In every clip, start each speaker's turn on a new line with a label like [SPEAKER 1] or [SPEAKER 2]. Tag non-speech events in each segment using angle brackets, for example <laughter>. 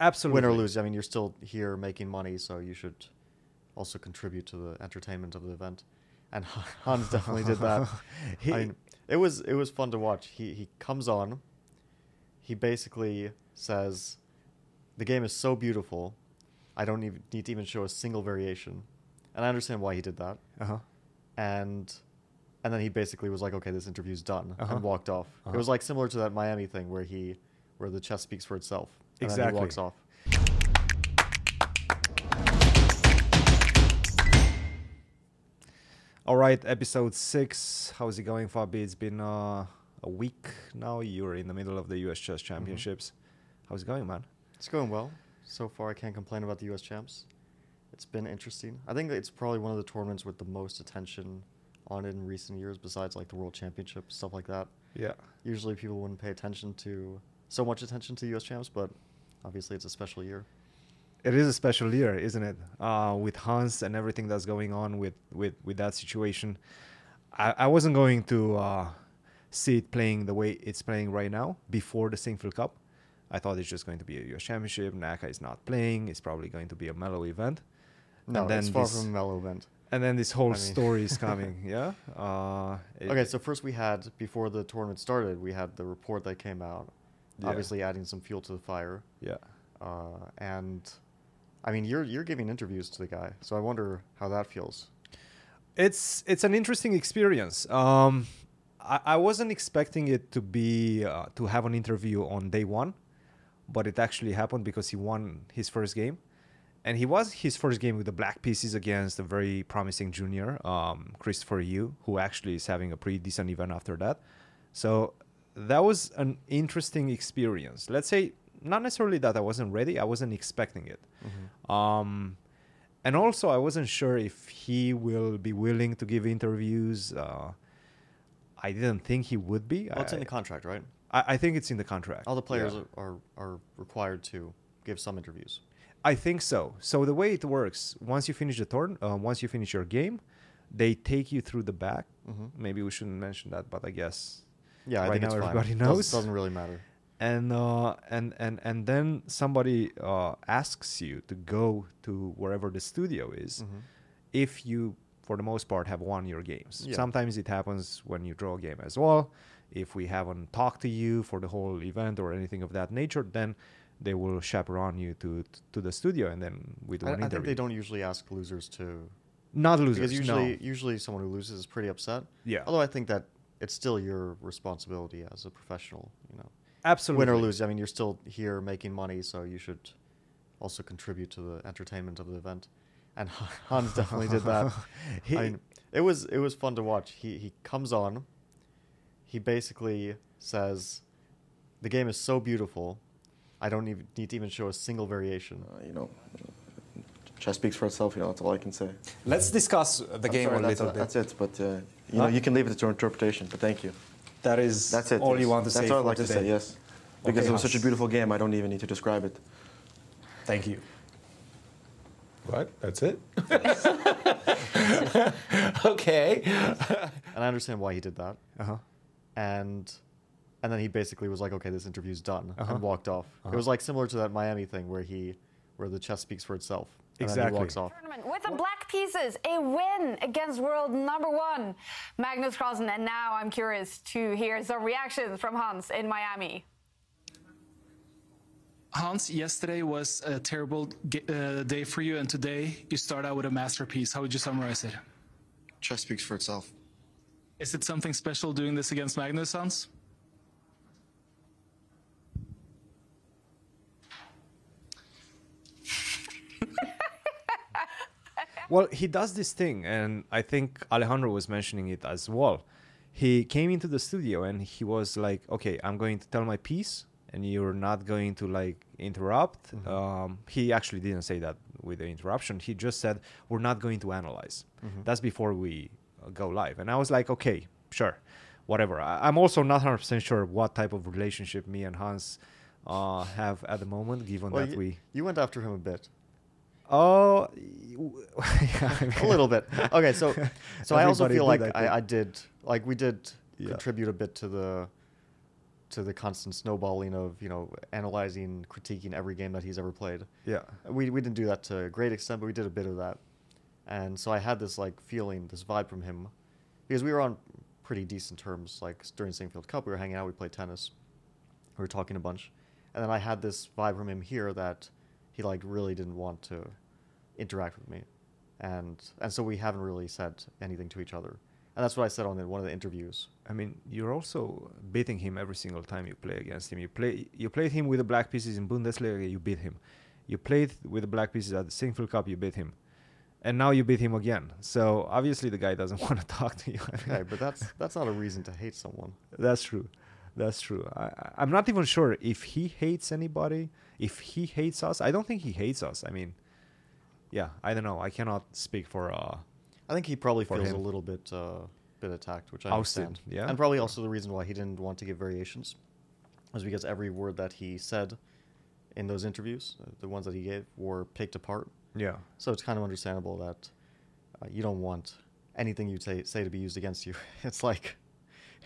[SPEAKER 1] Absolutely.
[SPEAKER 2] win or lose. I mean, you're still here making money, so you should also contribute to the entertainment of the event. And <laughs> Hans definitely did that. <laughs>
[SPEAKER 1] He-
[SPEAKER 2] I mean, it was it was fun to watch. He he comes on. He basically says, "The game is so beautiful, I don't even need to even show a single variation," and I understand why he did that.
[SPEAKER 1] Uh-huh.
[SPEAKER 2] And and then he basically was like, "Okay, this interview's done,"
[SPEAKER 1] Uh-huh.
[SPEAKER 2] and walked off.
[SPEAKER 1] Uh-huh.
[SPEAKER 2] It was like similar to that Miami thing where he where the chess speaks for itself.
[SPEAKER 1] Exactly.
[SPEAKER 2] walks off.
[SPEAKER 1] All right, episode six. How's it going, Fabi? It's been uh, a week now. You're in the middle of the U.S. Chess
[SPEAKER 2] Mm-hmm.
[SPEAKER 1] Championships. How's it going, man?
[SPEAKER 2] It's going well. So far, I can't complain about the U.S. champs. It's been interesting. I think it's probably one of the tournaments with the most attention on it in recent years, besides like the World Championship, stuff like that.
[SPEAKER 1] Yeah.
[SPEAKER 2] Usually, people wouldn't pay attention to so much attention to U.S. champs, but obviously, it's a special year.
[SPEAKER 1] It is a special year, isn't it? Uh, with Hans and everything that's going on with, with, with that situation. I, I wasn't going to uh, see it playing the way it's playing right now before the Sinquefield Cup. I thought it's just going to be a US Championship. Naka is not playing. It's probably going to be a mellow event.
[SPEAKER 2] No,
[SPEAKER 1] and then
[SPEAKER 2] it's far
[SPEAKER 1] this,
[SPEAKER 2] from a mellow event.
[SPEAKER 1] And then this whole
[SPEAKER 2] I mean-
[SPEAKER 1] story is <laughs> coming. Yeah. Uh,
[SPEAKER 2] Okay, so first we had before the tournament started, we had the report that came out,
[SPEAKER 1] Yeah.
[SPEAKER 2] obviously adding some fuel to the fire.
[SPEAKER 1] Yeah.
[SPEAKER 2] Uh, and I mean, you're you're giving interviews to the guy, so I wonder how that feels.
[SPEAKER 1] it's it's an interesting experience. Um, I, I wasn't expecting it to be uh, to have an interview on day one, but it actually happened because he won his first game, and he was his first game with the black pieces against a very promising junior, um, Christopher Yoo, who actually is having a pretty decent event after that. So that was an interesting experience. Let's say not necessarily that I wasn't ready, I wasn't expecting it. Um, and also, I wasn't sure if he will be willing to give interviews. Uh, I didn't think he would be.
[SPEAKER 2] Well, it's in the contract, right?
[SPEAKER 1] I, I think it's in the contract.
[SPEAKER 2] All the players
[SPEAKER 1] Yeah.
[SPEAKER 2] are, are required to give some interviews.
[SPEAKER 1] I think so. So the way it works, once you finish the turn, uh, once you finish your game, they take you through the back.
[SPEAKER 2] Mhm.
[SPEAKER 1] Maybe we shouldn't mention that, but I guess
[SPEAKER 2] Yeah, I
[SPEAKER 1] right
[SPEAKER 2] think
[SPEAKER 1] now
[SPEAKER 2] it's fine.
[SPEAKER 1] everybody
[SPEAKER 2] Doesn't-
[SPEAKER 1] knows.
[SPEAKER 2] Doesn't, really matter.
[SPEAKER 1] and uh, and and and then somebody uh, asks you to go to wherever the studio is
[SPEAKER 2] Mhm.
[SPEAKER 1] if you for the most part have won your games
[SPEAKER 2] Yeah.
[SPEAKER 1] sometimes it happens when you draw a game as well if we haven't talked to you for the whole event or anything of that nature then they will chaperone you to to the studio and then we do
[SPEAKER 2] I,
[SPEAKER 1] an
[SPEAKER 2] I think they don't usually ask losers to
[SPEAKER 1] not losers
[SPEAKER 2] because usually
[SPEAKER 1] no.
[SPEAKER 2] usually someone who loses is pretty upset.
[SPEAKER 1] Yeah.
[SPEAKER 2] Although I think that it's still your responsibility as a professional, you know.
[SPEAKER 1] absolutely
[SPEAKER 2] Win or lose, I mean, you're still here making money, so you should also contribute to the entertainment of the event. And Hans <laughs> definitely did that. <laughs>
[SPEAKER 1] He-
[SPEAKER 2] I mean, it was it was fun to watch. He he comes on. He basically says, "The game is so beautiful, I don't even need to even show a single variation."
[SPEAKER 3] Uh, you know, chess speaks for itself. You know, that's all I can say.
[SPEAKER 4] Let's discuss the
[SPEAKER 3] I'm
[SPEAKER 4] game
[SPEAKER 3] sorry,
[SPEAKER 4] a
[SPEAKER 3] that's,
[SPEAKER 4] little bit.
[SPEAKER 3] That's it. But uh, you
[SPEAKER 4] Huh?
[SPEAKER 3] know, you can leave it to your interpretation. But thank you.
[SPEAKER 4] That is
[SPEAKER 3] That's it.
[SPEAKER 4] all
[SPEAKER 3] yes.
[SPEAKER 4] you want to
[SPEAKER 3] That's
[SPEAKER 4] say That's
[SPEAKER 3] all I'd
[SPEAKER 4] for
[SPEAKER 3] like to say. Yes, because
[SPEAKER 4] Okay,
[SPEAKER 3] it was such a beautiful game. I don't even need to describe it.
[SPEAKER 4] Thank you.
[SPEAKER 5] What? That's it? <laughs>
[SPEAKER 4] okay.
[SPEAKER 2] And I understand why he did that.
[SPEAKER 1] uh-huh.
[SPEAKER 2] And and then he basically was like, "Okay, this interview's done,"
[SPEAKER 1] Uh-huh.
[SPEAKER 2] and walked off.
[SPEAKER 1] Uh-huh.
[SPEAKER 2] It was like similar to that Miami thing where he where the chess speaks for itself. And Then
[SPEAKER 1] Exactly.
[SPEAKER 2] he walks off.
[SPEAKER 6] tournament with the black pieces, a win against world number one, Magnus Carlsen. And now I'm curious to hear some reactions from Hans in Miami.
[SPEAKER 7] Hans, yesterday was a terrible uh, day for you, and today you start out with a masterpiece. How would you summarize it?
[SPEAKER 8] Chess speaks for itself.
[SPEAKER 7] Is it something special doing this against Magnus, Hans?
[SPEAKER 1] Well, he does this thing, and I think Alejandro was mentioning it as well. He came into the studio and he was like, "Okay, I'm going to tell my piece, and you're not going to like interrupt." Um, he actually didn't say that with the interruption. He just said, "We're not going to analyze." That's before we uh, go live, and I was like, "Okay, sure, whatever." I- I'm also not 100 percent sure what type of relationship me and Hans uh, have at the moment, given
[SPEAKER 2] Well,
[SPEAKER 1] that
[SPEAKER 2] you,
[SPEAKER 1] we.
[SPEAKER 2] you went after him a bit.
[SPEAKER 1] Oh, yeah, I mean-
[SPEAKER 2] a little bit. <laughs> Okay, so so I also feel like
[SPEAKER 1] I.
[SPEAKER 2] I, did like we did
[SPEAKER 1] Yeah.
[SPEAKER 2] contribute a bit to the to the constant snowballing of you know analyzing, critiquing every game that he's ever played.
[SPEAKER 1] Yeah.
[SPEAKER 2] We we didn't do that to a great extent, but we did a bit of that. And so I had this like feeling, this vibe from him, because we were on pretty decent terms. Like during Sinquefield Cup, we were hanging out, we played tennis, we were talking a bunch, and then I had this vibe from him here that he like really didn't want to interact with me, and and so we haven't really said anything to each other, and that's what I said on the, one of the interviews.
[SPEAKER 1] I mean, you're also beating him every single time you play against him. You play, you played him with the black pieces in Bundesliga, you beat him. You played with the black pieces at the Sinquefield Cup, you beat him, and now you beat him again. So obviously the guy doesn't <laughs> want to talk to you.
[SPEAKER 2] Okay, but that's that's not a reason to hate someone.
[SPEAKER 1] That's true. That's true. I, I'm not even sure if he hates anybody. If he hates us, I don't think he hates us. I mean, yeah, I don't know. I cannot speak for. Uh,
[SPEAKER 2] I think he probably feels
[SPEAKER 1] him.
[SPEAKER 2] a little bit uh, bit attacked, which I
[SPEAKER 1] Ousted,
[SPEAKER 2] understand.
[SPEAKER 1] yeah.
[SPEAKER 2] and probably also the reason why he didn't want to give variations was because every word that he said in those interviews, uh, the ones that he gave, were picked apart.
[SPEAKER 1] yeah,
[SPEAKER 2] So it's kind of understandable that uh, you don't want anything you say say to be used against you. <laughs> It's like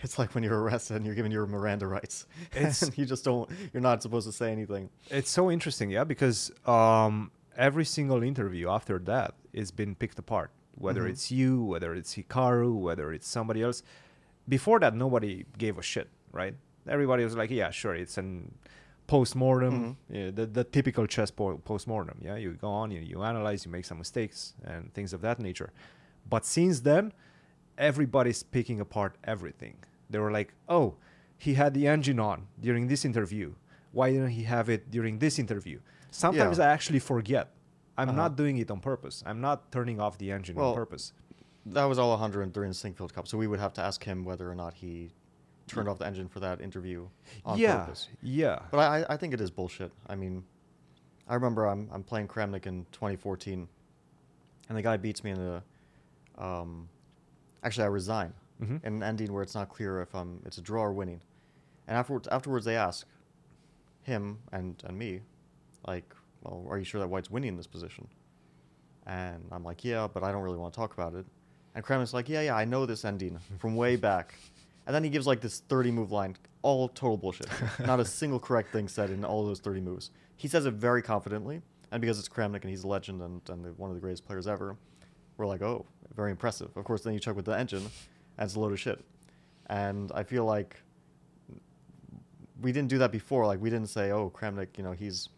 [SPEAKER 2] it's like when you're arrested and you're given your Miranda rights, <laughs>
[SPEAKER 1] It's-
[SPEAKER 2] and you just don't. You're not supposed to say anything.
[SPEAKER 1] it's so interesting, yeah, because um, every single interview after that is been picked apart. Whether
[SPEAKER 2] Mhm.
[SPEAKER 1] it's you, whether it's Hikaru, whether it's somebody else. Before that, nobody gave a shit, right? Everybody was like, "Yeah, sure, it's an post-mortem,
[SPEAKER 2] Mhm.
[SPEAKER 1] yeah, the, the typical chess po- post-mortem. Yeah, you go on, you, you analyze, you make some mistakes, and things of that nature. But since then, everybody's picking apart everything. They were like, "Oh, he had the engine on during this interview. Why didn't he have it during this interview?" Sometimes
[SPEAKER 2] Yeah.
[SPEAKER 1] I actually forget. I'm
[SPEAKER 2] Uh-huh.
[SPEAKER 1] not doing it on purpose. I'm not turning off the engine
[SPEAKER 2] Well,
[SPEAKER 1] on purpose.
[SPEAKER 2] That was Alejandro during the Sinquefield Cup, so we would have to ask him whether or not he turned off the engine for that interview on
[SPEAKER 1] yeah,
[SPEAKER 2] purpose.
[SPEAKER 1] yeah.
[SPEAKER 2] But I, I think it is bullshit. I mean, I remember I'm, I'm playing Kramnik in 2014, and the guy beats me in the Um, actually, I resign
[SPEAKER 1] Mhm.
[SPEAKER 2] in an ending where it's not clear if I'm it's a draw or winning, and afterwards afterwards they ask him and and me, like, well, are you sure that White's winning this position? And I'm like, yeah, but I don't really want to talk about it. And Kramnik's like, yeah, yeah, I know this ending <laughs> from way back. And then he gives like this 30 move line, all total bullshit. Not a <laughs> single correct thing said in all those 30 moves. He says it very confidently, and because it's Kramnik and he's a legend and, and one of the greatest players ever, we're like, oh, very impressive. Of course, then you check with the engine, and it's a load of shit. And I feel like we didn't do that before. Like we didn't say, oh, Kramnik, you know, he's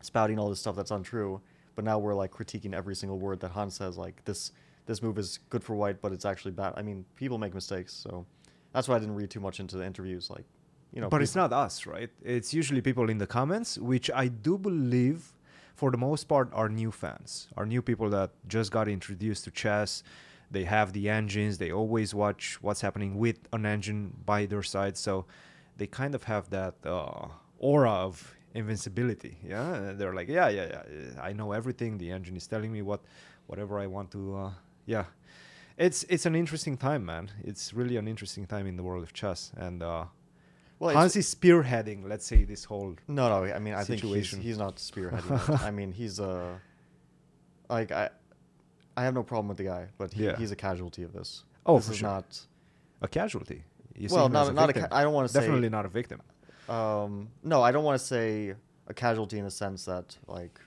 [SPEAKER 2] spouting all this stuff that's untrue. But now we're like critiquing every single word that Han says. Like this, this move is good for White, but it's actually bad. I mean, people make mistakes, so that's why I didn't read too much into the interviews. Like, you know,
[SPEAKER 1] but it's not us, right? It's usually people in the comments, which I do believe, for the most part, are new fans, are new people that just got introduced to chess. They have the engines. They always watch what's happening with an engine by their side, so they kind of have that uh, aura of invincibility. Yeah, And they're like, yeah, yeah, yeah. I know everything. The engine is telling me what, whatever I want to. Uh, yeah, it's it's an interesting time, man. It's really an interesting time in the world of chess, and. Uh,
[SPEAKER 2] Well,
[SPEAKER 1] Hans is spearheading, let's say, this whole.
[SPEAKER 2] No, no. I mean, I
[SPEAKER 1] situation.
[SPEAKER 2] think he's, he's not spearheading. <laughs> I mean, he's uh, like I, I have no problem with the guy, but he,
[SPEAKER 1] Yeah.
[SPEAKER 2] he's a casualty of this.
[SPEAKER 1] Oh,
[SPEAKER 2] this
[SPEAKER 1] for sure.
[SPEAKER 2] not.
[SPEAKER 1] A casualty. You
[SPEAKER 2] Well, not-
[SPEAKER 1] a
[SPEAKER 2] not a ca- I don't wanna say-
[SPEAKER 1] Definitely not a victim.
[SPEAKER 2] Um, no, I don't want to say a casualty in the sense that like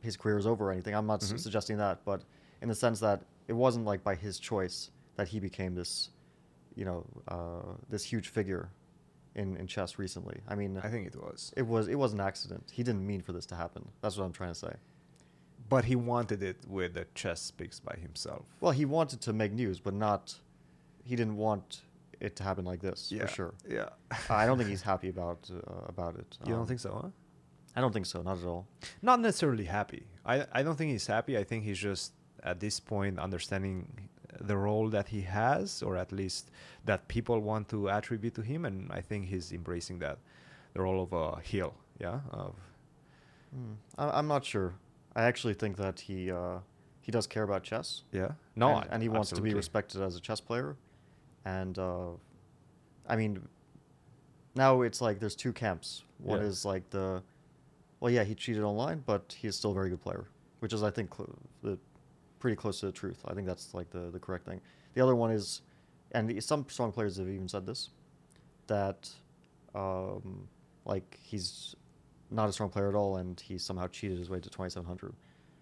[SPEAKER 2] his career is over or anything. I'm not s
[SPEAKER 1] Mhm.
[SPEAKER 2] suggesting that, but in the sense that it wasn't like by his choice that he became this, you know, uh, this huge figure in, in chess recently. I mean,
[SPEAKER 1] I think it was.
[SPEAKER 2] it was it was an accident. He didn't mean for this to happen. That's what I'm trying to say.
[SPEAKER 1] But he wanted it with the chess speaks by himself.
[SPEAKER 2] Well, he wanted to make news, but not. He didn't want it to happen like this
[SPEAKER 1] Yeah,
[SPEAKER 2] for sure.
[SPEAKER 1] yeah.
[SPEAKER 2] I don't think <laughs> he's happy about uh, about it.
[SPEAKER 1] You don't
[SPEAKER 2] Um,
[SPEAKER 1] think so, huh?
[SPEAKER 2] I don't think so. Not at all.
[SPEAKER 1] Not necessarily happy. I, I don't think he's happy. I think he's just at this point understanding the role that he has, or at least that people want to attribute to him, and I think he's embracing that, the role of a heel. Yeah. Of
[SPEAKER 2] Hmm. I, I'm not sure. I actually think that he uh, he does care about chess.
[SPEAKER 1] yeah. No.
[SPEAKER 2] and,
[SPEAKER 1] I-
[SPEAKER 2] and he wants to be respected as a chess player. And uh, I mean, now it's like there's two camps. One
[SPEAKER 1] Yeah.
[SPEAKER 2] is like the, well, yeah, he cheated online, but he's still a very good player, which is I think cl- the pretty close to the truth. I think that's like the the correct thing. The other one is, and some strong players have even said this, that um, like he's not a strong player at all, and he somehow cheated his way to 2700,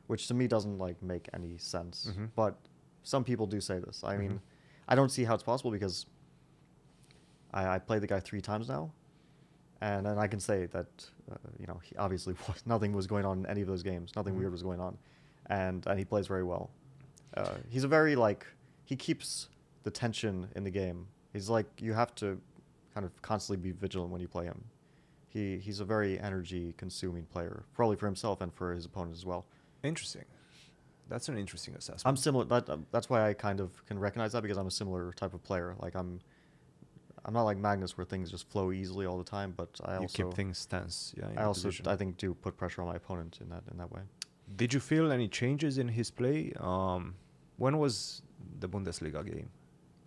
[SPEAKER 2] which to me doesn't like make any sense.
[SPEAKER 1] Mhm.
[SPEAKER 2] But some people do say this. I
[SPEAKER 1] Mhm.
[SPEAKER 2] mean, I don't see how it's possible because I, I played the guy three times now, and and I can say that uh, you know he obviously <laughs> was, nothing was going on in any of those games. Nothing
[SPEAKER 1] Mhm.
[SPEAKER 2] weird was going on, and and he plays very well. Uh, he's a very like he keeps the tension in the game. He's like you have to kind of constantly be vigilant when you play him. He he's a very energy consuming player, probably for himself and for his opponent as well.
[SPEAKER 1] Interesting. That's an interesting assessment.
[SPEAKER 2] I'm similar. That, uh, that's why I kind of can recognize that because I'm a similar type of player. Like I'm, I'm not like Magnus where things just flow easily all the time. But I
[SPEAKER 1] you
[SPEAKER 2] also
[SPEAKER 1] keep things tense. Yeah.
[SPEAKER 2] I also
[SPEAKER 1] division.
[SPEAKER 2] I think do put pressure on my opponent in that in that way.
[SPEAKER 1] Did you feel any changes in his play? Um, when was the Bundesliga game?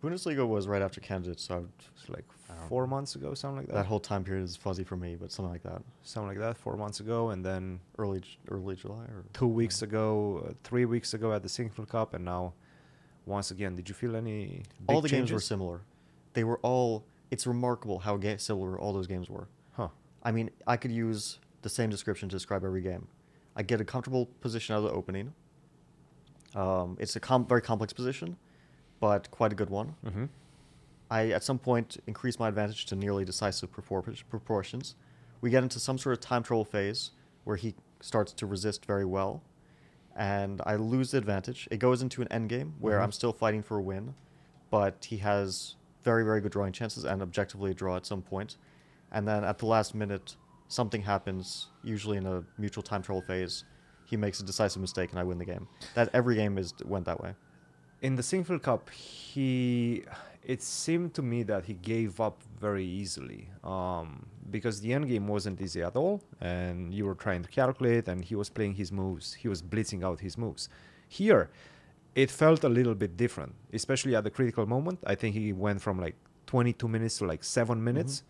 [SPEAKER 2] Bundesliga was right after Candidate, so
[SPEAKER 1] It's like four
[SPEAKER 2] know.
[SPEAKER 1] months ago, something like that.
[SPEAKER 2] that whole time period is fuzzy for me, but something like that.
[SPEAKER 1] something like that, four months ago, and then
[SPEAKER 2] Early early July or
[SPEAKER 1] two weeks ago, uh, three weeks ago at the Sinquefield Cup, and now once again. Did you feel any?
[SPEAKER 2] all the games were similar. They were all. It's remarkable how ga- similar all those games were.
[SPEAKER 1] Huh.
[SPEAKER 2] I mean, I could use the same description to describe every game. I get a comfortable position out of the opening. Um, it's a com- very complex position, but quite a good one.
[SPEAKER 1] Mm-hmm.
[SPEAKER 2] I, at some point, increase my advantage to nearly decisive propor- proportions. We get into some sort of time trouble phase where he starts to resist very well, and I lose the advantage. It goes into an endgame where
[SPEAKER 1] Mhm.
[SPEAKER 2] I'm still fighting for a win, but he has very, very good drawing chances and objectively a draw at some point. And then at the last minute, something happens, usually in a mutual time trouble phase. He makes a decisive mistake, and I win the game. That every game is went that way.
[SPEAKER 1] In the Sinquefield Cup, he it seemed to me that he gave up very easily um, because the end game wasn't easy at all, and you were trying to calculate, and he was playing his moves. He was blitzing out his moves. Here, it felt a little bit different, especially at the critical moment. I think he went from like 22 minutes to like 7 minutes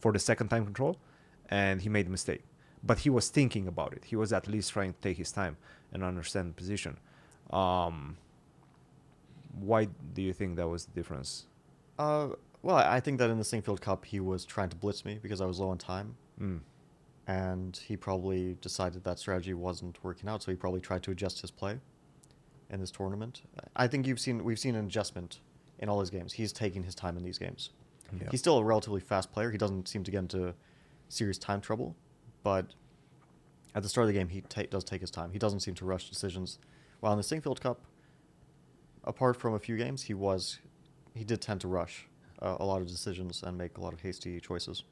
[SPEAKER 1] for the second time control, and he made a mistake. But he was thinking about it. He was at least trying to take his time and understand the position. Um, why do you think that was the difference?
[SPEAKER 2] Uh, well, I think that in the Sinquefield Cup, he was trying to blitz me because I was low on time,
[SPEAKER 1] Mm.
[SPEAKER 2] and he probably decided that strategy wasn't working out, so he probably tried to adjust his play in this tournament. I think you've seen we've seen an adjustment in all his games. He's taking his time in these games.
[SPEAKER 1] Yeah.
[SPEAKER 2] He's still a relatively fast player. He doesn't seem to get into serious time trouble, but at the start of the game, he ta- does take his time. He doesn't seem to rush decisions. While in the Sinquefield Cup, apart from a few games, he was he did tend to rush uh, a lot of decisions and make a lot of hasty choices.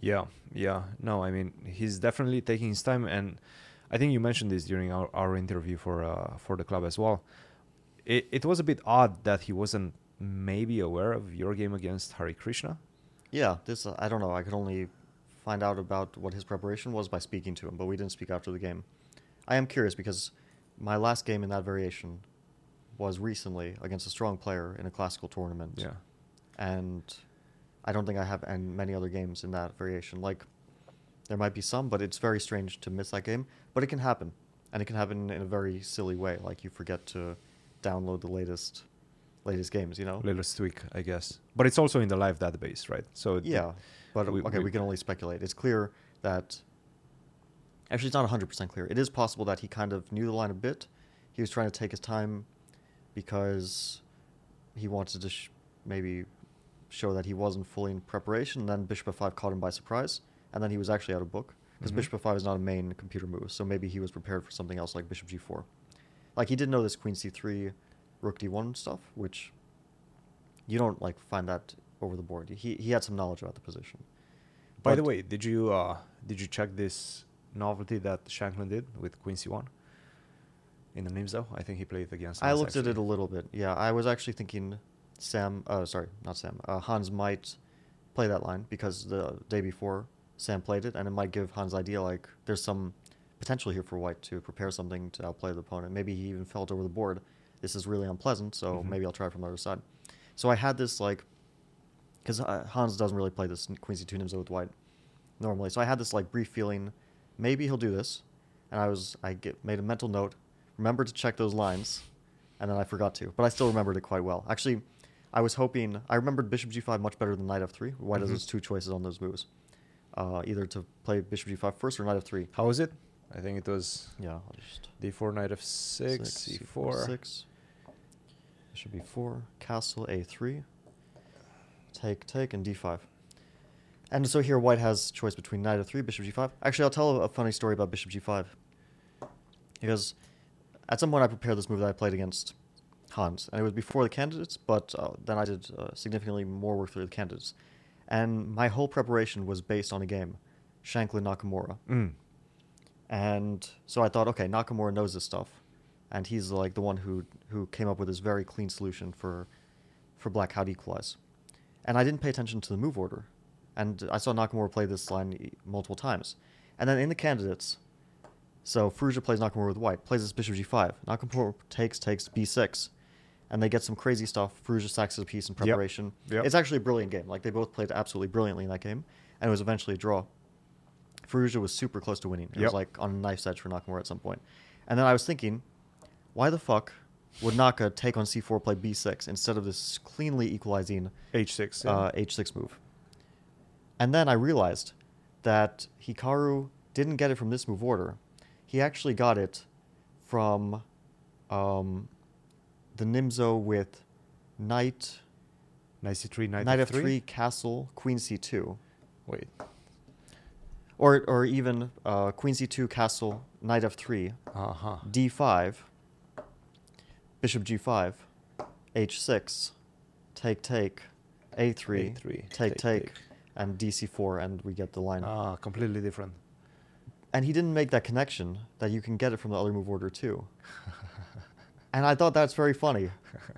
[SPEAKER 1] Yeah, yeah. No, I mean he's definitely taking his time, and I think you mentioned this during our, our interview for uh, for the club as well. It it was a bit odd that he wasn't maybe aware of your game against Harikrishna.
[SPEAKER 2] Yeah, this uh, I don't know. I could only find out about what his preparation was by speaking to him, but we didn't speak after the game. I am curious because my last game in that variation was recently against a strong player in a classical tournament.
[SPEAKER 1] Yeah.
[SPEAKER 2] and I don't think I have and many other games in that variation. Like there might be some, but it's very strange to miss that game. But it can happen, and it can happen in a very silly way. Like you forget to download the latest latest games. You know.
[SPEAKER 1] Latest tweak, I guess. But it's also in the live database, right? So
[SPEAKER 2] Yeah, but
[SPEAKER 1] we-
[SPEAKER 2] okay, we,
[SPEAKER 1] we-
[SPEAKER 2] can only speculate. It's clear that actually it's not 100% clear. It is possible that he kind of knew the line a bit. He was trying to take his time because he wanted to sh- maybe show that he wasn't fully in preparation. And then Bishop f5 caught him by surprise, and then he was actually out of book because
[SPEAKER 1] Mhm.
[SPEAKER 2] Bishop f5 is not a main computer move. So maybe he was prepared for something else like Bishop g4. Like he did know this Queen c3, Rook d1 stuff, which you don't like find that over the board. He he had some knowledge about the position.
[SPEAKER 1] By the way, did you uh, did you check this novelty that Shankland did with Queen C1 in the Nimzo? I think he played against.
[SPEAKER 2] I looked at it a little bit. Yeah, I was actually thinking Sam. Uh, sorry, not Sam. Uh, Hans might play that line because the day before Sam played it, and it might give Hans idea like there's some potential here for White to prepare something to outplay the opponent. Maybe he even felt over the board, this is really unpleasant, so
[SPEAKER 1] Mhm.
[SPEAKER 2] maybe I'll try from the other side. So I had this like, because uh, Hans doesn't really play this Queen C2 Nimzo with White normally. So I had this like brief feeling, maybe he'll do this, and I was I get made a mental note, remember to check those lines, and then I forgot to, but I still remembered it quite well. Actually, I was hoping I remembered Bishop G5 much better than Knight F3. White has
[SPEAKER 1] Mhm.
[SPEAKER 2] those two choices on those moves. uh, either to play bishop g5 first or knight f3.
[SPEAKER 1] How was it? I think it was
[SPEAKER 2] Yeah, I'll just
[SPEAKER 1] d4, knight f6, c4.
[SPEAKER 2] be b4, castle a3, take, take, and d5. And so here white has choice between knight f3, bishop g5. Actually, I'll tell a funny story about bishop g5. Because at some point I prepared this move that I played against Hans, and it was before the candidates, but uh, then I did uh, significantly more work through the candidates. And my whole preparation was based on a game, Shankland Nakamura.
[SPEAKER 1] Mm.
[SPEAKER 2] And so I thought, okay, Nakamura knows this stuff, and he's like the one who who came up with this very clean solution for for black how to equalize. And I didn't pay attention to the move order, and I saw Nakamura play this line multiple times. And then in the candidates, so Firouzja plays Nakamura with white, plays this bishop g5. Nakamura takes takes b6, and they get some crazy stuff. Firouzja sacks a piece in preparation.
[SPEAKER 1] Yep.
[SPEAKER 2] It's actually a brilliant game. Like they both played absolutely brilliantly in that game, and it was eventually a draw. Firouzja was super close to winning. It
[SPEAKER 1] Yep.
[SPEAKER 2] was like on a knife's edge for Nakamura at some point. And then I was thinking, why the fuck would Naka take on c4, play b6 instead of this cleanly equalizing
[SPEAKER 1] h6. yeah.
[SPEAKER 2] uh, h6 move? And then I realized that Hikaru didn't get it from this move order. He actually got it from um, the Nimzo with knight,
[SPEAKER 1] knight c3, knight,
[SPEAKER 2] knight
[SPEAKER 1] f3.
[SPEAKER 2] f3, castle, queen c2
[SPEAKER 1] Wait.
[SPEAKER 2] or or even uh, queen c2 castle knight f3
[SPEAKER 1] Uh-huh.
[SPEAKER 2] d5 bishop g5 h6 take take. A3,
[SPEAKER 1] A3,
[SPEAKER 2] take,
[SPEAKER 1] take,
[SPEAKER 2] take. and dc4 and we get the line.
[SPEAKER 1] Ah, completely different.
[SPEAKER 2] and he didn't make that connection that you can get it from the other move order too. <laughs> And i thought that's very funny.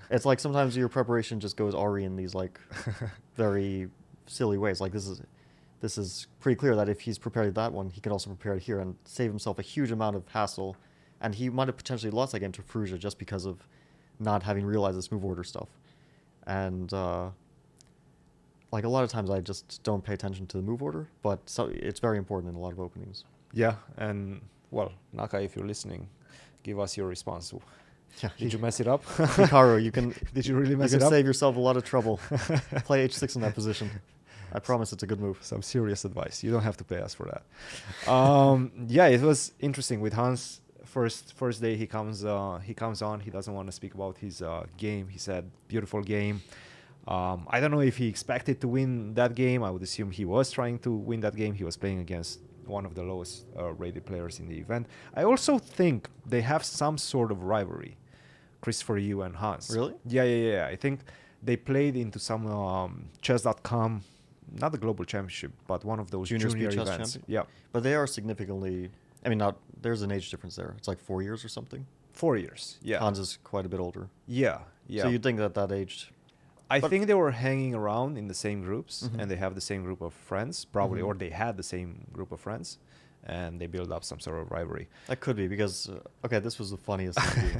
[SPEAKER 2] It's like sometimes your preparation just goes ari in these like <laughs> very silly ways. Like this is this is pretty clear that if he's prepared that one he can also prepare it here and save himself a huge amount of hassle and he might have potentially lost that game to Firouzja just because of not having realized this move order stuff and uh, like a lot of times i just don't pay attention to the move order but so it's very important in a lot of openings
[SPEAKER 1] Yeah, and well, Naka, if you're listening, give us your response.
[SPEAKER 2] Yeah,
[SPEAKER 1] Did you mess it up? <laughs>
[SPEAKER 2] Hikaru, you can <laughs>
[SPEAKER 1] Did you really
[SPEAKER 2] you
[SPEAKER 1] mess
[SPEAKER 2] can
[SPEAKER 1] it up?
[SPEAKER 2] save yourself a lot of trouble. <laughs> Play h6 in that position. I promise it's a good move.
[SPEAKER 1] Some serious advice. You don't have to pay us for that. Um, yeah, it was interesting with Hans. First first day he comes uh, he comes on. He doesn't want to speak about his uh, game. He said beautiful game. Um, I don't know if he expected to win that game. I would assume he was trying to win that game. He was playing against one of the lowest uh, rated players in the event. I also think they have some sort of rivalry, Christopher Yoo and Hans.
[SPEAKER 2] Really?
[SPEAKER 1] Yeah, yeah, yeah. I think they played into some um, chess.com, not the global championship, but one of those
[SPEAKER 2] Junior
[SPEAKER 1] junior,
[SPEAKER 2] Chess
[SPEAKER 1] events.
[SPEAKER 2] Champion?
[SPEAKER 1] Yeah,
[SPEAKER 2] But they are significantly. I mean, not there's an age difference there. It's like four years or something.
[SPEAKER 1] four years. Yeah,
[SPEAKER 2] Hans is quite a bit older.
[SPEAKER 1] yeah, yeah.
[SPEAKER 2] So you'd think that that age.
[SPEAKER 1] I
[SPEAKER 2] but-
[SPEAKER 1] think they were hanging around in the same groups,
[SPEAKER 2] Mhm.
[SPEAKER 1] and they have the same group of friends, probably,
[SPEAKER 2] Mhm.
[SPEAKER 1] or they had the same group of friends, and they build up some sort of rivalry.
[SPEAKER 2] That could be because uh, okay, this was the funniest. <laughs> thing.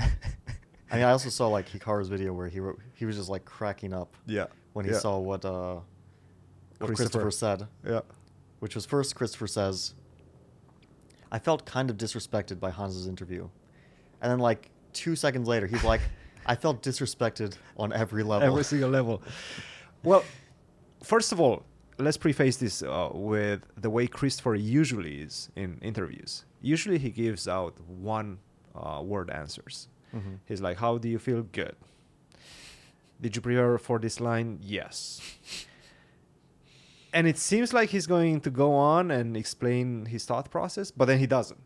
[SPEAKER 2] I mean, I also saw like Hikaru's video where he wrote, he was just like cracking up
[SPEAKER 1] Yeah,
[SPEAKER 2] when he
[SPEAKER 1] yeah.
[SPEAKER 2] saw what uh, what
[SPEAKER 1] Christopher.
[SPEAKER 2] Christopher said.
[SPEAKER 1] Yeah.
[SPEAKER 2] which was first Christopher says, I felt kind of disrespected by Hans's interview. And then like two seconds later, he's like, <laughs> I felt disrespected on every level.
[SPEAKER 1] Every single level. Well, first of all, let's preface this uh, with the way Christopher usually is in interviews. Usually he gives out one uh, word answers.
[SPEAKER 2] Mhm.
[SPEAKER 1] He's like, How do you feel? Good. Did you prepare for this line? Yes. And it seems like he's going to go on and explain his thought process, but then he doesn't.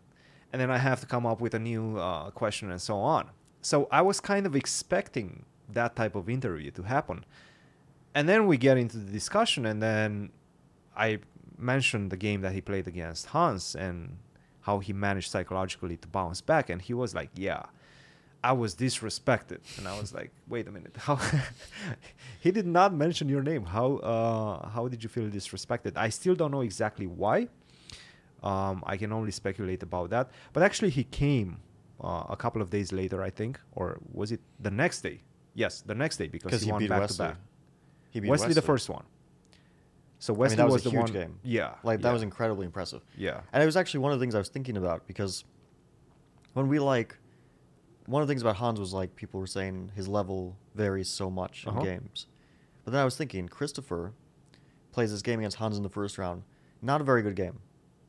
[SPEAKER 1] And then I have to come up with a new uh, question and so on. So I was kind of expecting that type of interview to happen. And then we get into the discussion, and then I mentioned the game that he played against Hans and how he managed psychologically to bounce back. And he was like, Yeah, I was disrespected. And I was like, Wait a minute. <laughs> How? he did not mention your name. How, uh, how did you feel disrespected? I still don't know exactly why. Um, I can only speculate about that. But actually, he came uh, a couple of days later, I think, or was it the next day? Yes, the next day because he,
[SPEAKER 2] he
[SPEAKER 1] won
[SPEAKER 2] beat
[SPEAKER 1] back
[SPEAKER 2] Wesley.
[SPEAKER 1] to back.
[SPEAKER 2] He beat
[SPEAKER 1] Wesley, the first one. So
[SPEAKER 2] I mean,
[SPEAKER 1] Wesley
[SPEAKER 2] that was,
[SPEAKER 1] was, the one.
[SPEAKER 2] game.
[SPEAKER 1] Yeah,
[SPEAKER 2] like that
[SPEAKER 1] yeah,
[SPEAKER 2] was incredibly impressive.
[SPEAKER 1] Yeah,
[SPEAKER 2] And it was actually one of the things I was thinking about because when we like, one of the things about Hans was like people were saying his level varies so much
[SPEAKER 1] Uh-huh.
[SPEAKER 2] in games. But then I was thinking Christopher plays this game against Hans in the first round, not a very good game,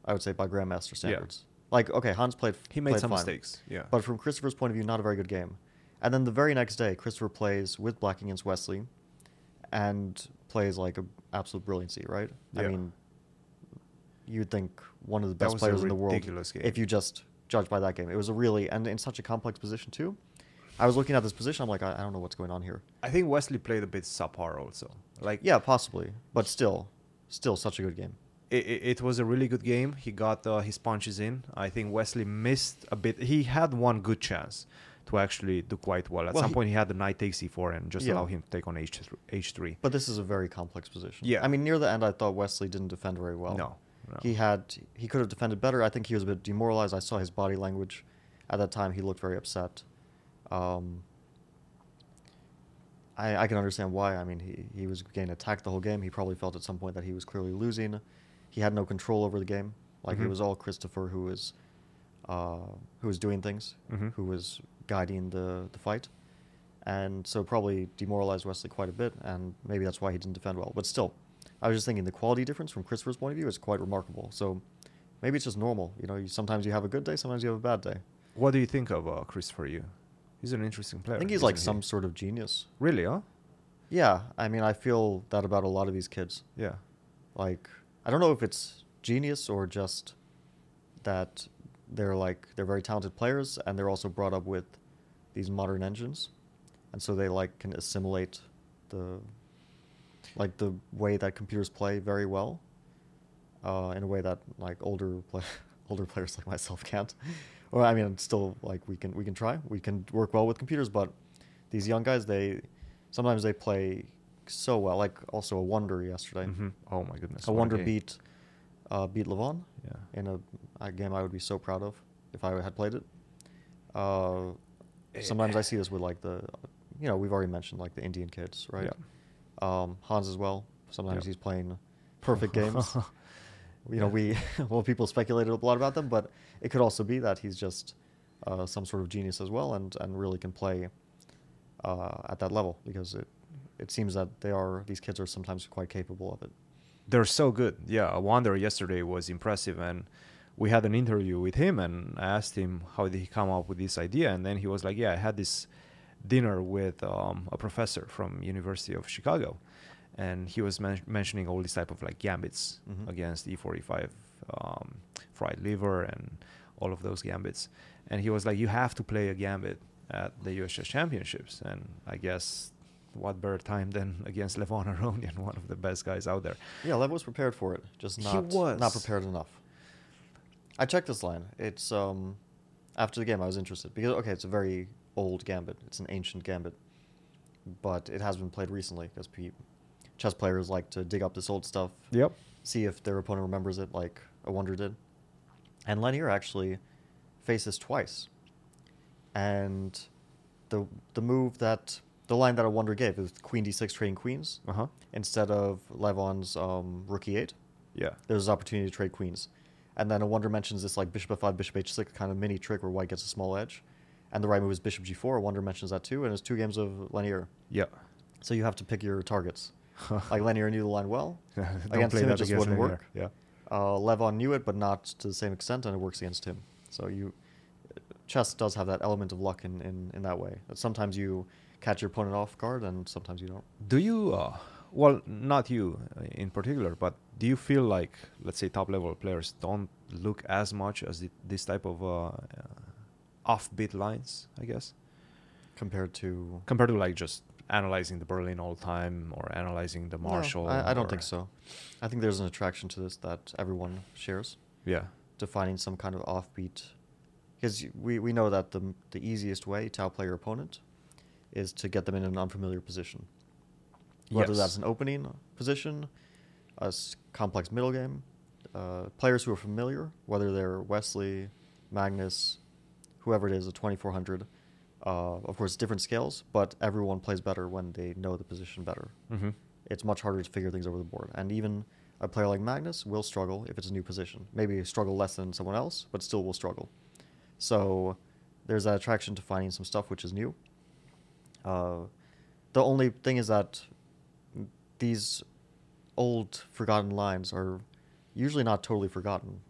[SPEAKER 2] I would say by Grandmaster standards. Like, okay, Hans played.
[SPEAKER 1] He made
[SPEAKER 2] played
[SPEAKER 1] some
[SPEAKER 2] fine.
[SPEAKER 1] mistakes, yeah.
[SPEAKER 2] But from Christopher's point of view, not a very good game. And then the very next day, Christopher plays with Black against Wesley, and plays like a absolute brilliancy, right? I mean, you'd think one of the best players in the world
[SPEAKER 1] ridiculous game.
[SPEAKER 2] if you just judge by that game. It was a really and in such a complex position too. I was looking at this position. I'm like, I, I don't know what's going on here.
[SPEAKER 1] I think Wesley played a bit subpar also. Like
[SPEAKER 2] Yeah, possibly, but still, still such a good game.
[SPEAKER 1] it, it, it was a really good game. He got uh, his punches in. I think Wesley missed a bit. He had one good chance to actually do quite well. At
[SPEAKER 2] Well,
[SPEAKER 1] some
[SPEAKER 2] he-
[SPEAKER 1] point, he had the knight takes c4 and just
[SPEAKER 2] Yeah.
[SPEAKER 1] allow him to take on h h3.
[SPEAKER 2] But this is a very complex position.
[SPEAKER 1] Yeah.
[SPEAKER 2] I mean, near the end, I thought Wesley didn't defend very well.
[SPEAKER 1] No, no.
[SPEAKER 2] He had he could have defended better. I think he was a bit demoralized. I saw his body language. At that time, he looked very upset. Um, I I can understand why. I mean, he he was getting attacked the whole game. He probably felt at some point that he was clearly losing. He had no control over the game. Like it
[SPEAKER 1] Mhm.
[SPEAKER 2] was all Christopher who was uh, who was doing things,
[SPEAKER 1] Mhm.
[SPEAKER 2] who was guiding the the fight and so probably demoralized Wesley quite a bit, and maybe that's why he didn't defend well. But still, I was just thinking the quality difference from Christopher's point of view is quite remarkable. So maybe it's just normal. You know, you, sometimes you have a good day, sometimes you have a bad day.
[SPEAKER 1] What do you think of uh, Christopher Yoo? He's an interesting player.
[SPEAKER 2] I think he's like
[SPEAKER 1] isn't
[SPEAKER 2] some sort of genius.
[SPEAKER 1] Really, huh?
[SPEAKER 2] Yeah, I mean, I feel that about a lot of these kids.
[SPEAKER 1] Yeah.
[SPEAKER 2] Like, I don't know if it's genius or just that they're like they're very talented players, and they're also brought up with these modern engines, and so they like can assimilate the like the way that computers play very well, uh, in a way that like older play, <laughs> older players like myself can't. Or I mean, still like we can we can try we can work well with computers, but these young guys they sometimes they play so well. Like also Awonder yesterday.
[SPEAKER 1] Mhm. Oh my goodness.
[SPEAKER 2] Awonder
[SPEAKER 1] game.
[SPEAKER 2] beat uh, beat Levon
[SPEAKER 1] Yeah.
[SPEAKER 2] in a, a game I would be so proud of if I had played it. Uh, sometimes I see this with like the, you know, we've already mentioned like the Indian kids, right? Um, Hans as well. Sometimes
[SPEAKER 1] Yeah.
[SPEAKER 2] he's playing perfect <laughs> games. you know, we <laughs> well people speculated a lot about them, but it could also be that he's just uh, some sort of genius as well, and and really can play uh, at that level because it it seems that they are these kids are sometimes quite capable of it.
[SPEAKER 1] They're so good. Yeah, Awonder yesterday was impressive, and we had an interview with him, and I asked him how did he come up with this idea, and then he was like, "Yeah, I had this dinner with um, a professor from University of Chicago, and he was men- mentioning all these type of like gambits
[SPEAKER 2] Mhm.
[SPEAKER 1] against E E45, um, fried liver, and all of those gambits, and he was like, "You have to play a gambit at the USS Championships," and I guess. What better time than <laughs> against Levon Aronian, one of the best guys out there.
[SPEAKER 2] Yeah, Lev was prepared for it, just not not prepared enough. I checked this line. It's um after the game I was interested because okay, it's a very old gambit. It's an ancient gambit, but it has been played recently because chess players like to dig up this old stuff,
[SPEAKER 1] Yep.
[SPEAKER 2] see if their opponent remembers it, like Awonder did. And Lenier actually faces twice, and the the move that the line that Awonder gave is Queen D6 trading queens
[SPEAKER 1] Uh huh.
[SPEAKER 2] instead of Levon's um, Rook E8
[SPEAKER 1] Yeah.
[SPEAKER 2] there's an opportunity to trade queens. And then Awonder mentions this like bishop f5, bishop h6 kind of mini trick where white gets a small edge. And the right move is bishop g4. Wonder mentions that too, and it's two games of Lenier.
[SPEAKER 1] Yeah.
[SPEAKER 2] So you have to pick your targets. <laughs> like Lenier knew the line well. <laughs> Against him, it
[SPEAKER 1] that
[SPEAKER 2] just wouldn't
[SPEAKER 1] Lenier.
[SPEAKER 2] work.
[SPEAKER 1] Yeah.
[SPEAKER 2] Uh, Levon knew it, but not to the same extent, and it works against him. So you, chess does have that element of luck in, in, in that way. That sometimes you catch your opponent off guard, and sometimes you don't.
[SPEAKER 1] Do you, uh, well, not you uh, in particular, but do you feel like, let's say, top level players don't look as much as the, this type of uh, uh, offbeat lines, I guess,
[SPEAKER 2] Compared to
[SPEAKER 1] compared to like just analyzing the Berlin all the time or analyzing the
[SPEAKER 2] No,
[SPEAKER 1] Marshall?
[SPEAKER 2] I, I don't think so. I think there's an attraction to this that everyone shares.
[SPEAKER 1] Yeah.
[SPEAKER 2] to finding some kind of offbeat because we, we know that the the easiest way to outplay your opponent is to get them in an unfamiliar position whether
[SPEAKER 1] Yes.
[SPEAKER 2] that's an opening position a complex middle game uh, players who are familiar whether they're wesley magnus whoever it is a 2400 uh, of course different scales but everyone plays better when they know the position better
[SPEAKER 1] Mm-hmm.
[SPEAKER 2] it's much harder to figure things over the board. And even a player like Magnus will struggle if it's a new position. Maybe struggle less than someone else, but still will struggle. So there's that attraction to finding some stuff which is new. Uh, the only thing is that these old forgotten lines are usually not totally forgotten,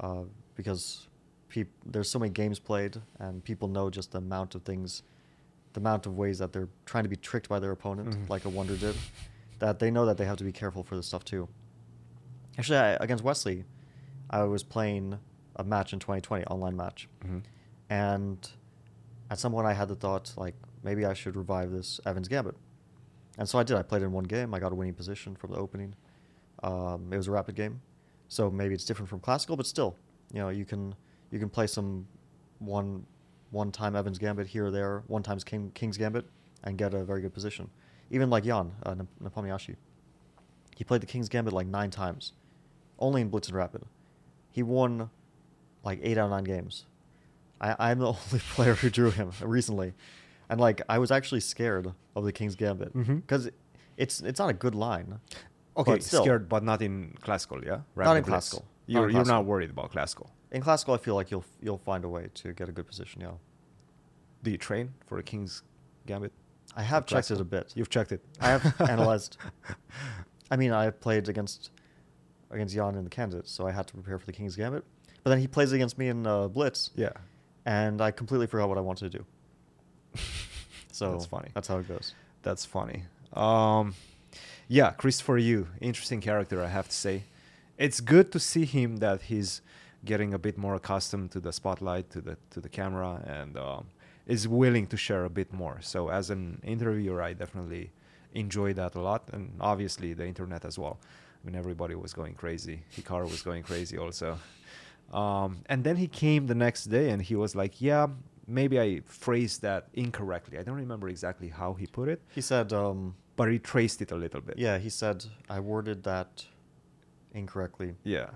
[SPEAKER 2] uh, because peop- there's so many games played, and people know just the amount of things, the amount of ways that they're trying to be tricked by their opponent,
[SPEAKER 1] Mhm.
[SPEAKER 2] like Awonder did, that they know that they have to be careful for this stuff too. Actually, I, against Wesley, I was playing a match in 2020, online match,
[SPEAKER 1] Mhm.
[SPEAKER 2] and at some point I had the thought like maybe I should revive this Evans Gambit, and so I did. I played in one game. I got a winning position from the opening. Um, it was a rapid game, so maybe it's different from classical, but still, you know, you can you can play some one one time Evans Gambit here or there, one times King, King's Gambit, and get a very good position. Even like Jan uh, Nepomniachtchi, he played the King's Gambit like nine times, only in Blitz and Rapid. He won like eight out of nine games. I, I'm the <laughs> only player who drew him recently, and like I was actually scared of the King's Gambit because it's it's not a good line.
[SPEAKER 1] Okay,
[SPEAKER 2] but
[SPEAKER 1] scared, but not in classical, yeah.
[SPEAKER 2] Not in
[SPEAKER 1] Rapid
[SPEAKER 2] classical. Not in
[SPEAKER 1] You're you're not worried about classical.
[SPEAKER 2] In classical, I feel like you'll you'll find a way to get a good position. Yeah,
[SPEAKER 1] Do you train for a king's gambit?
[SPEAKER 2] I have checked it a bit.
[SPEAKER 1] You've checked it.
[SPEAKER 2] I have <laughs> analyzed. I mean, I have played against against Jan in the candidate, so I had to prepare for the King's Gambit. But then he plays against me in uh, Blitz,
[SPEAKER 1] Yeah.
[SPEAKER 2] and I completely forgot what I wanted to do. <laughs> So
[SPEAKER 1] That's funny.
[SPEAKER 2] That's how it goes.
[SPEAKER 1] That's funny. Um, yeah, Christopher Yoo, interesting character, I have to say. It's good to see him that he's getting a bit more accustomed to the spotlight, to the to the camera, and um, is willing to share a bit more. So as an interviewer, I definitely enjoy that a lot, and obviously the internet as well. I mean, everybody was going crazy. Hikaru was going crazy also. Um, and then he came the next day and he was like, "Yeah, maybe I phrased that incorrectly. I don't remember exactly how he put it,
[SPEAKER 2] He said, um,
[SPEAKER 1] but he traced it a little bit.
[SPEAKER 2] yeah, he said I worded that incorrectly.
[SPEAKER 1] Yeah.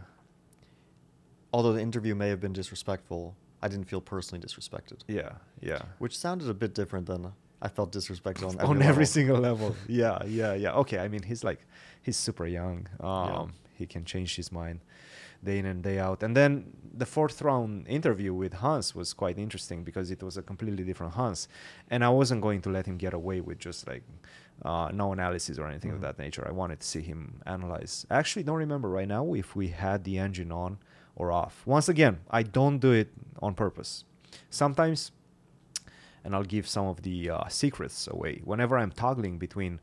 [SPEAKER 2] Although the interview may have been disrespectful, I didn't feel personally disrespected.
[SPEAKER 1] Yeah. Yeah.
[SPEAKER 2] Which sounded a bit different than I felt disrespected on <laughs> every
[SPEAKER 1] on every
[SPEAKER 2] level.
[SPEAKER 1] single level. <laughs> Yeah, yeah, yeah. Okay, I mean he's like he's super young. Um he can change his mind day in and day out. And then the fourth round interview with Hans was quite interesting because it was a completely different Hans. And I wasn't going to let him get away with just like uh, no analysis or anything
[SPEAKER 2] Mhm.
[SPEAKER 1] of that nature. I wanted to see him analyze. I actually don't remember right now if we had the engine on or off. Once again, I don't do it on purpose. Sometimes and I'll give some of the uh, secrets away. Whenever I'm toggling between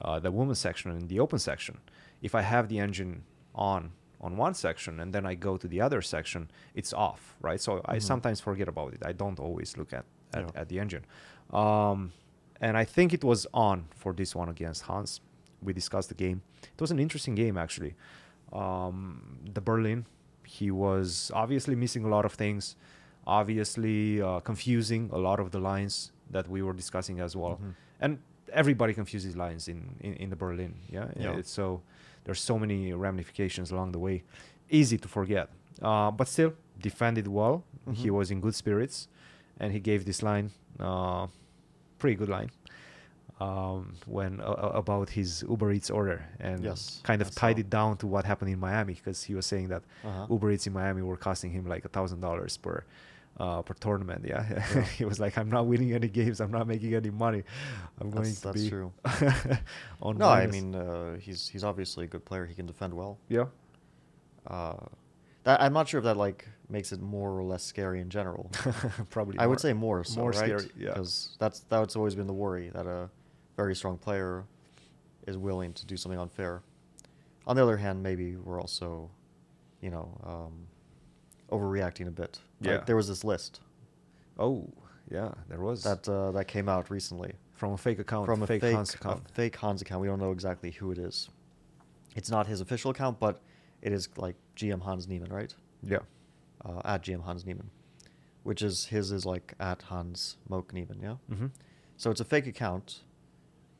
[SPEAKER 1] uh, the women's section and the open section, if I have the engine on on one section and then I go to the other section, it's off, right? So I
[SPEAKER 2] Mhm.
[SPEAKER 1] sometimes forget about it. I don't always look at at,
[SPEAKER 2] Yeah.
[SPEAKER 1] at the engine, um, and I think it was on for this one against Hans. We discussed the game. It was an interesting game actually. Um, the Berlin, he was obviously missing a lot of things obviously uh, confusing a lot of the lines that we were discussing as well
[SPEAKER 2] Mhm.
[SPEAKER 1] and everybody confuses lines in, in, in the berlin yeah,
[SPEAKER 2] Yeah.
[SPEAKER 1] It's so there's so many ramifications along the way easy to forget uh, but still defended well he
[SPEAKER 2] Mhm.
[SPEAKER 1] was in good spirits and he gave this line uh, pretty good line um, when uh, uh, about his Uber Eats order and
[SPEAKER 2] Yes,
[SPEAKER 1] kind of tied it down to what happened in Miami because he was saying that
[SPEAKER 2] Uh-huh.
[SPEAKER 1] Uber Eats in Miami were costing him like a thousand dollars per uh, per tournament. Yeah,
[SPEAKER 2] Yeah. <laughs>
[SPEAKER 1] he was like, "I'm not winning any games. I'm not making any money. I'm going
[SPEAKER 2] That's-
[SPEAKER 1] to
[SPEAKER 2] that's
[SPEAKER 1] be
[SPEAKER 2] true. <laughs>
[SPEAKER 1] on."
[SPEAKER 2] No, I mean uh, he's he's obviously a good player. He can defend well.
[SPEAKER 1] yeah,
[SPEAKER 2] Uh, that I'm not sure if that like makes it more or less scary in general. <laughs>
[SPEAKER 1] probably.
[SPEAKER 2] I would say more so,
[SPEAKER 1] more
[SPEAKER 2] right?
[SPEAKER 1] scary. Yeah,
[SPEAKER 2] Because that's that's always been the worry that a very strong player is willing to do something unfair. On the other hand, maybe we're also, you know, um, overreacting a bit. Like,
[SPEAKER 1] Yeah.
[SPEAKER 2] there was this list
[SPEAKER 1] oh, yeah, there was
[SPEAKER 2] that uh, that came out recently
[SPEAKER 1] from a fake account,
[SPEAKER 2] from a
[SPEAKER 1] fake,
[SPEAKER 2] fake
[SPEAKER 1] Hans
[SPEAKER 2] a
[SPEAKER 1] account.
[SPEAKER 2] fake Hans account. We don't know exactly who it is. It's not his official account, but it is like GM Hans Niemann, right?
[SPEAKER 1] yeah,
[SPEAKER 2] Uh, at GM Hans Niemann, which is his is like at Hans Moke Niemann, yeah.
[SPEAKER 1] hmm
[SPEAKER 2] So it's a fake account,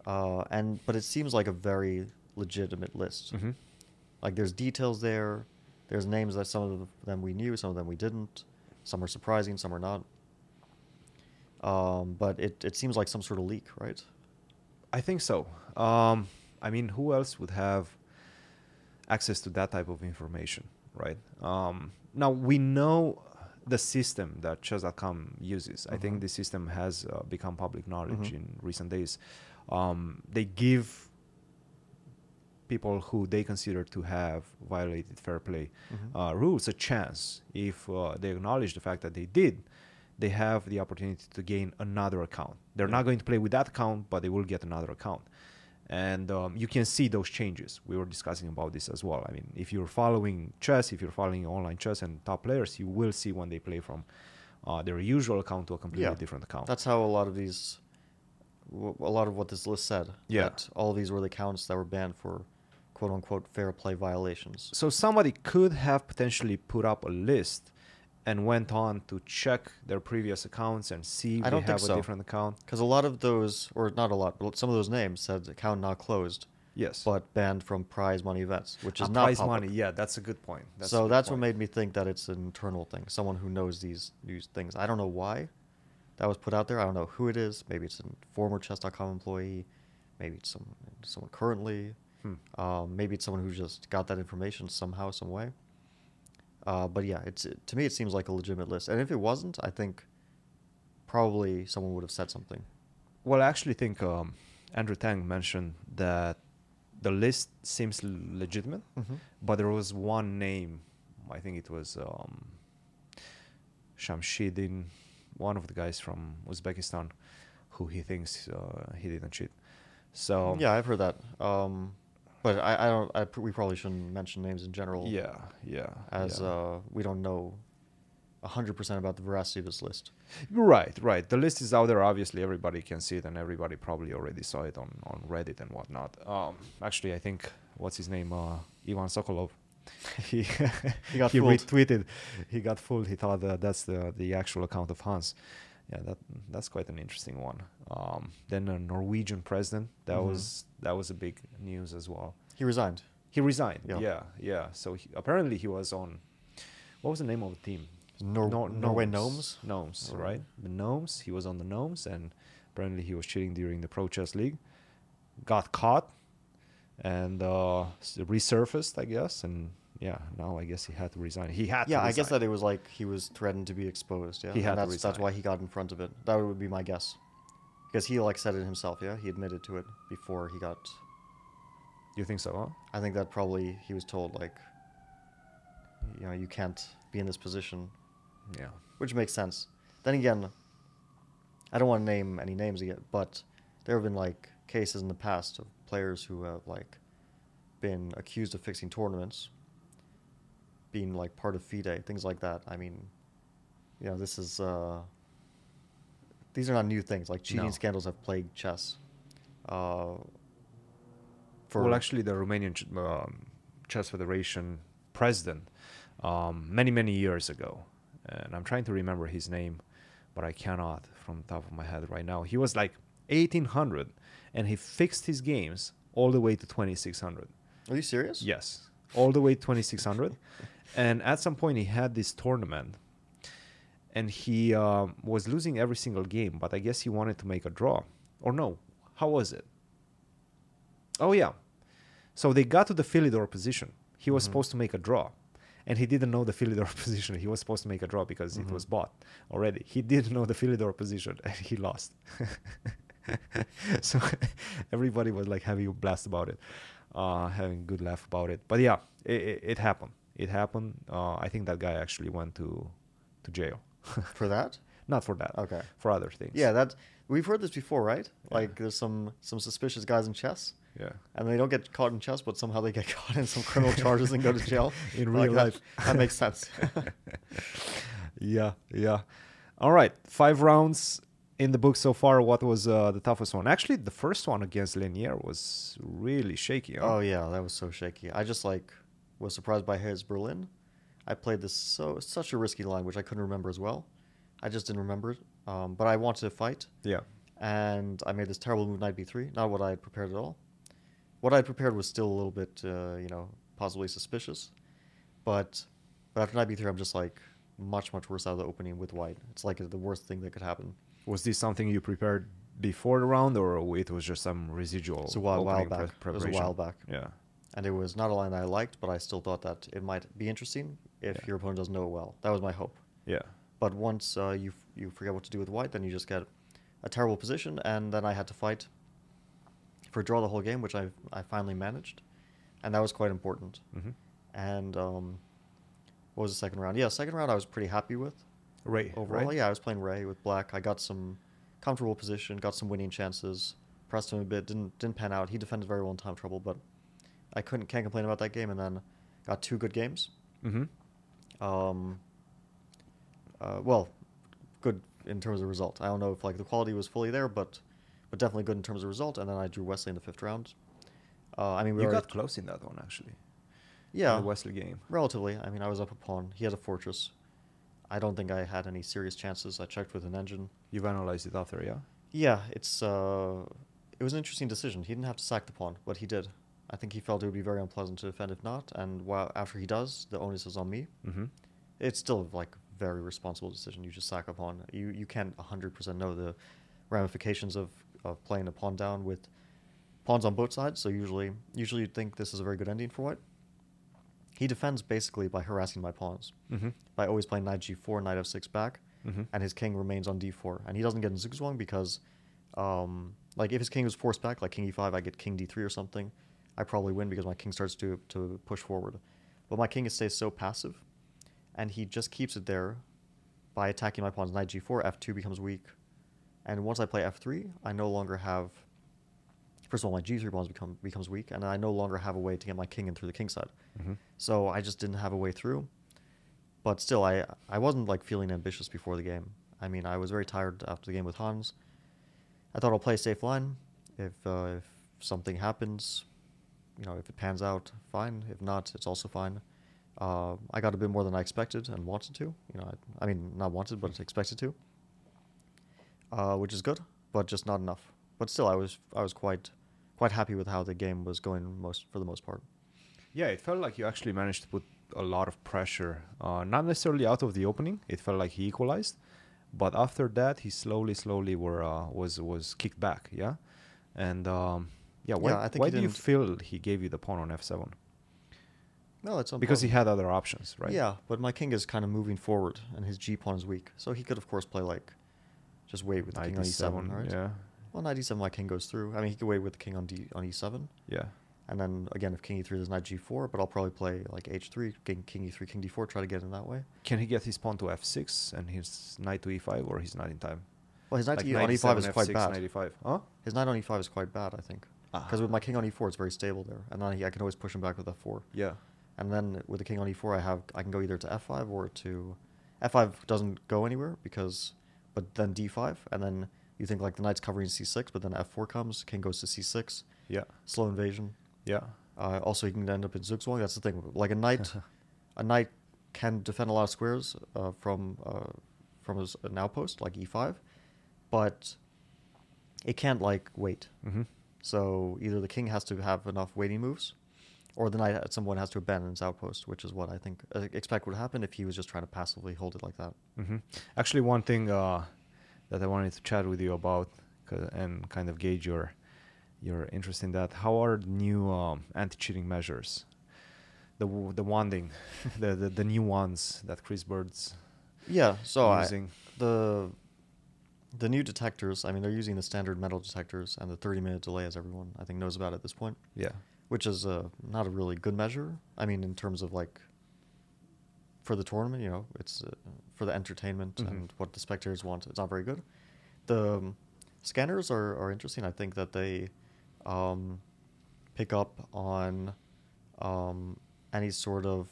[SPEAKER 2] uh, and but it seems like a very legitimate list.
[SPEAKER 1] hmm
[SPEAKER 2] Like there's details there, there's names that some of them we knew, some of them we didn't. Some are surprising, some are not. Um, but it, it seems like some sort of leak, right?
[SPEAKER 1] I think so. Um, I mean, who else would have access to that type of information, right? Um, now we know the system that chess.com uses. I think
[SPEAKER 2] Mhm.
[SPEAKER 1] the system has uh, become public knowledge
[SPEAKER 2] Mhm.
[SPEAKER 1] in recent days. Um, they give people who they consider to have violated fair play
[SPEAKER 2] Mhm.
[SPEAKER 1] uh, rules a chance if uh, they acknowledge the fact that they did they have the opportunity to gain another account they're
[SPEAKER 2] Yeah.
[SPEAKER 1] not going to play with that account but they will get another account and um, you can see those changes we were discussing about this as well i mean if you're following chess if you're following online chess and top players you will see when they play from uh, their usual account to a completely
[SPEAKER 2] Yeah.
[SPEAKER 1] different account
[SPEAKER 2] That's how a lot of these, w- a lot of what this list said.
[SPEAKER 1] Yeah.
[SPEAKER 2] That all these were the accounts that were banned for quote unquote fair play violations.
[SPEAKER 1] so somebody could have potentially put up a list and went on to check their previous accounts and see if
[SPEAKER 2] I don't
[SPEAKER 1] they
[SPEAKER 2] think
[SPEAKER 1] have
[SPEAKER 2] so.
[SPEAKER 1] a different account
[SPEAKER 2] Because a lot of those, or not a lot, but some of those names said account not closed,
[SPEAKER 1] yes
[SPEAKER 2] but banned from prize money events, which is
[SPEAKER 1] Uh,
[SPEAKER 2] not
[SPEAKER 1] prize
[SPEAKER 2] public.
[SPEAKER 1] money yeah that's a good point that's
[SPEAKER 2] so
[SPEAKER 1] good
[SPEAKER 2] that's what made me think that it's an internal thing. Someone who knows these these things. I don't know why that was put out there. I don't know who it is. Maybe it's a former chess.com employee. Maybe it's some someone currently.
[SPEAKER 1] Hmm.
[SPEAKER 2] Um, maybe it's someone who just got that information somehow, some way. Uh, but yeah, it's to me it seems like a legitimate list. And if it wasn't, I think probably someone would have said something.
[SPEAKER 1] Well, I actually think um, Andrew Tang mentioned that the list seems legitimate,
[SPEAKER 2] Mhm.
[SPEAKER 1] but there was one name. I think it was um, Shamshidin, one of the guys from Uzbekistan, who he thinks uh, he didn't cheat. So
[SPEAKER 2] yeah, I've heard that. Um, but I, I don't. I, pr- we probably shouldn't mention names in general.
[SPEAKER 1] yeah, yeah,
[SPEAKER 2] as
[SPEAKER 1] yeah.
[SPEAKER 2] uh, we don't know 100% about the veracity of this list.
[SPEAKER 1] Right, right. The list is out there. Obviously, everybody can see it, and everybody probably already saw it on, on Reddit and whatnot. Um, actually, I think what's his name, uh, Ivan Sokolov. <laughs> he
[SPEAKER 2] He got
[SPEAKER 1] he
[SPEAKER 2] fooled.
[SPEAKER 1] retweeted. He got fooled. He thought that that's the the actual account of Hans. Yeah, that that's quite an interesting one. Um, then a Norwegian president. That
[SPEAKER 2] Mhm.
[SPEAKER 1] was that was a big news as well.
[SPEAKER 2] He resigned.
[SPEAKER 1] He resigned.
[SPEAKER 2] Yeah.
[SPEAKER 1] Yeah, yeah. So he, apparently he was on. What was the name of the team?
[SPEAKER 2] Nor-
[SPEAKER 1] No-
[SPEAKER 2] Norway Gnomes.
[SPEAKER 1] Gnomes, right? The Gnomes. He was on the Gnomes, and apparently he was cheating during the Pro Chess League. Got caught, and uh, resurfaced, I guess. And yeah, now I guess he had to resign. He had.
[SPEAKER 2] To Yeah,
[SPEAKER 1] to
[SPEAKER 2] I guess that it was like he was threatened to be exposed. Yeah,
[SPEAKER 1] He had
[SPEAKER 2] and
[SPEAKER 1] to
[SPEAKER 2] that's that's why he got in front of it. That would be my guess, because he like said it himself. Yeah, he admitted to it before he got.
[SPEAKER 1] You think so? Huh?
[SPEAKER 2] I think that probably he was told like. You know, you can't be in this position,
[SPEAKER 1] Yeah.
[SPEAKER 2] which makes sense. Then again, I don't want to name any names again, but there have been like cases in the past of players who have like been accused of fixing tournaments, being like part of FIDE, things like that. I mean, you know, this is uh, these are not new things. Like cheating
[SPEAKER 1] No.
[SPEAKER 2] scandals have plagued chess. Uh, for
[SPEAKER 1] well, actually, the Romanian ch- um, Chess Federation president, um, many many years ago, and I'm trying to remember his name, but I cannot from the top of my head right now. He was like 1800, and he fixed his games all the way to 2600.
[SPEAKER 2] Are you serious?
[SPEAKER 1] Yes, all the way to 2600. <laughs> and at some point, he had this tournament, and he um, was losing every single game. But I guess he wanted to make a draw, or no? How was it? Oh yeah. So they got to the Philidor position. He was
[SPEAKER 2] Mhm.
[SPEAKER 1] supposed to make a draw, and he didn't know the Philidor <laughs> position. He was supposed to make a draw because it was bought already. He didn't know the Philidor position, <laughs> and he lost. <laughs> so everybody was like having a blast about it, uh, having a good laugh about it. But yeah, it, it, it happened. It happened. Uh, I think that guy actually went to to jail. <laughs>
[SPEAKER 2] For that?
[SPEAKER 1] Not for that.
[SPEAKER 2] Okay.
[SPEAKER 1] For other things.
[SPEAKER 2] Yeah, that we've heard this before, right?
[SPEAKER 1] Yeah.
[SPEAKER 2] Like there's some some suspicious guys in chess.
[SPEAKER 1] Yeah.
[SPEAKER 2] and they don't get caught in chess, but somehow they get <laughs> caught in some criminal charges and go to jail. <laughs>
[SPEAKER 1] In
[SPEAKER 2] Like
[SPEAKER 1] real
[SPEAKER 2] that-
[SPEAKER 1] life.
[SPEAKER 2] that makes sense.
[SPEAKER 1] yeah, yeah. All right, five rounds in the book so far. What was uh, the toughest one? Actually, the first one against Lenier was really shaky. huh?
[SPEAKER 2] oh yeah, that was so shaky. I just like was surprised by his Berlin. I played this so such a risky line, which I couldn't remember as well. I just didn't remember it. Um, but I wanted to fight,
[SPEAKER 1] yeah,
[SPEAKER 2] and I made this terrible move knight b3. Not what I had prepared at all. What I had prepared was still a little bit, uh, you know, possibly suspicious. But but after knight b3, I'm just like much much worse out of the opening with white. It's like the worst thing that could happen.
[SPEAKER 1] Was this something you prepared before the round, or it was just some residual?
[SPEAKER 2] It's a while, while back.
[SPEAKER 1] pre-
[SPEAKER 2] it was a while back.
[SPEAKER 1] Yeah,
[SPEAKER 2] And it was not a line that I liked, but I still thought that it might be interesting if
[SPEAKER 1] Yeah.
[SPEAKER 2] your opponent doesn't know it well. That was my hope.
[SPEAKER 1] yeah,
[SPEAKER 2] But once uh, you f- you forget what to do with white, then you just get a terrible position, and then I had to fight for a draw the whole game, which I I finally managed. and that was quite important.
[SPEAKER 1] Mhm.
[SPEAKER 2] And um, what was the second round? Yeah, second round I was pretty happy with
[SPEAKER 1] Ray,
[SPEAKER 2] overall.
[SPEAKER 1] right?
[SPEAKER 2] Yeah, I was playing Ray with black. I got some comfortable position, got some winning chances, pressed him a bit, didn't didn't pan out. He defended very well in time trouble, but I couldn't can't complain about that game. And then got two good games.
[SPEAKER 1] Mm-hmm.
[SPEAKER 2] Um, uh, well, good in terms of result. I don't know if like the quality was fully there, but but definitely good in terms of result. And then I drew Wesley in the fifth round. Uh, I mean, we
[SPEAKER 1] You got close in that one actually.
[SPEAKER 2] yeah,
[SPEAKER 1] in the Wesley game.
[SPEAKER 2] relatively. I mean, I was up a pawn. He had a fortress. I don't think I had any serious chances. I checked with an engine.
[SPEAKER 1] You've analyzed it after, yeah.
[SPEAKER 2] Yeah, it's uh, it was an interesting decision. He didn't have to sack the pawn, but he did. I think he felt it would be very unpleasant to defend if not. And while after he does, the onus is on me.
[SPEAKER 1] Mm-hmm.
[SPEAKER 2] It's still like very responsible decision. You just sack a pawn. You you can't hundred percent know the ramifications of, of playing a pawn down with pawns on both sides. So usually usually you'd think this is a very good ending for white. He defends basically by harassing my pawns
[SPEAKER 1] Mm-hmm.
[SPEAKER 2] by always playing knight g4, knight f6 back,
[SPEAKER 1] Mhm.
[SPEAKER 2] and his king remains on d4, and he doesn't get in zugzwang because, um, like if his king was forced back, like king e5, I get king d3 or something, I probably win because my king starts to to push forward, but my king stays so passive, and he just keeps it there, by attacking my pawns. Knight g4, f2 becomes weak, and once I play f3, I no longer have. First of all, my g3 pawns become becomes weak, and I no longer have a way to get my king in through the king side.
[SPEAKER 1] Mhm.
[SPEAKER 2] So I just didn't have a way through but still I I wasn't like feeling ambitious before the game. I mean, I was very tired after the game with Hans. I thought I'll play a safe line. If uh, if something happens, you know, if it pans out, fine. If not, it's also fine. Uh, I got a bit more than I expected and wanted to. You know, I, I mean, not wanted, but expected to. Uh, which is good, but just not enough. But still, I was I was quite quite happy with how the game was going most for the most part.
[SPEAKER 1] Yeah, it felt like you actually managed to put a lot of pressure, uh, not necessarily out of the opening. It felt like he equalized, but after that, he slowly, slowly were uh, was was kicked back. Yeah, and um, yeah, why,
[SPEAKER 2] Yeah, I think
[SPEAKER 1] why do you feel he gave you the pawn on f7?
[SPEAKER 2] No, it's
[SPEAKER 1] Because he had other options, right?
[SPEAKER 2] Yeah, but my king is kind of moving forward, and his g pawn is weak, so he could of course play like, just wait with the king on e7, right?
[SPEAKER 1] Yeah,
[SPEAKER 2] Well, knight e7, my king goes through. I mean, he could wait with the king on d on e7,
[SPEAKER 1] yeah.
[SPEAKER 2] and then again if king e3 there's knight g4, but I'll probably play like h3, king king e3, king d4, try to get in that way.
[SPEAKER 1] Can he get his pawn to f6 and his knight to e5, or he's not in time?
[SPEAKER 2] Well, his knight
[SPEAKER 1] Like
[SPEAKER 2] e- on e5
[SPEAKER 1] is97,
[SPEAKER 2] quite
[SPEAKER 1] F6,
[SPEAKER 2] bad.
[SPEAKER 1] knight e5. Huh?
[SPEAKER 2] His knight on e5 is quite bad, I think, because
[SPEAKER 1] Ah.
[SPEAKER 2] with my king on e4 it's very stable there, and then he, I can always push him back with f4.
[SPEAKER 1] Yeah.
[SPEAKER 2] And then with the king on e4, I have I can go either to f5 or to f5 doesn't go anywhere because, but then d5, and then you think like the knight's covering c6, but then f4 comes, king goes to c6,
[SPEAKER 1] Yeah.
[SPEAKER 2] slow invasion.
[SPEAKER 1] Yeah.
[SPEAKER 2] Uh, also, you can end up in zugzwang. That's the thing. Like a knight, <laughs> a knight can defend a lot of squares uh, from uh, from his, an outpost like e5, but it can't like wait.
[SPEAKER 1] Mm-hmm.
[SPEAKER 2] So either the king has to have enough waiting moves, or the knight at some point has to abandon his outpost, which is what I think I expect would happen if he was just trying to passively hold it like that.
[SPEAKER 1] hmm Actually, one thing uh, that I wanted to chat with you about and kind of gauge your your interest in that. How are the new um, anti-cheating measures? The w- the wanding, <laughs> the, the the new ones that Chris Bird's
[SPEAKER 2] Yeah. So I,
[SPEAKER 1] using.
[SPEAKER 2] the the new detectors. I mean, they're using the standard metal detectors and the 30 minute delay, as everyone I think knows about at this point.
[SPEAKER 1] yeah.
[SPEAKER 2] which is uh, not a really good measure. I mean, in terms of like for the tournament, you know, it's uh, for the entertainment
[SPEAKER 1] Mhm.
[SPEAKER 2] and what the spectators want. It's not very good. The um, scanners are, are interesting. I think that they um, pick up on um, any sort of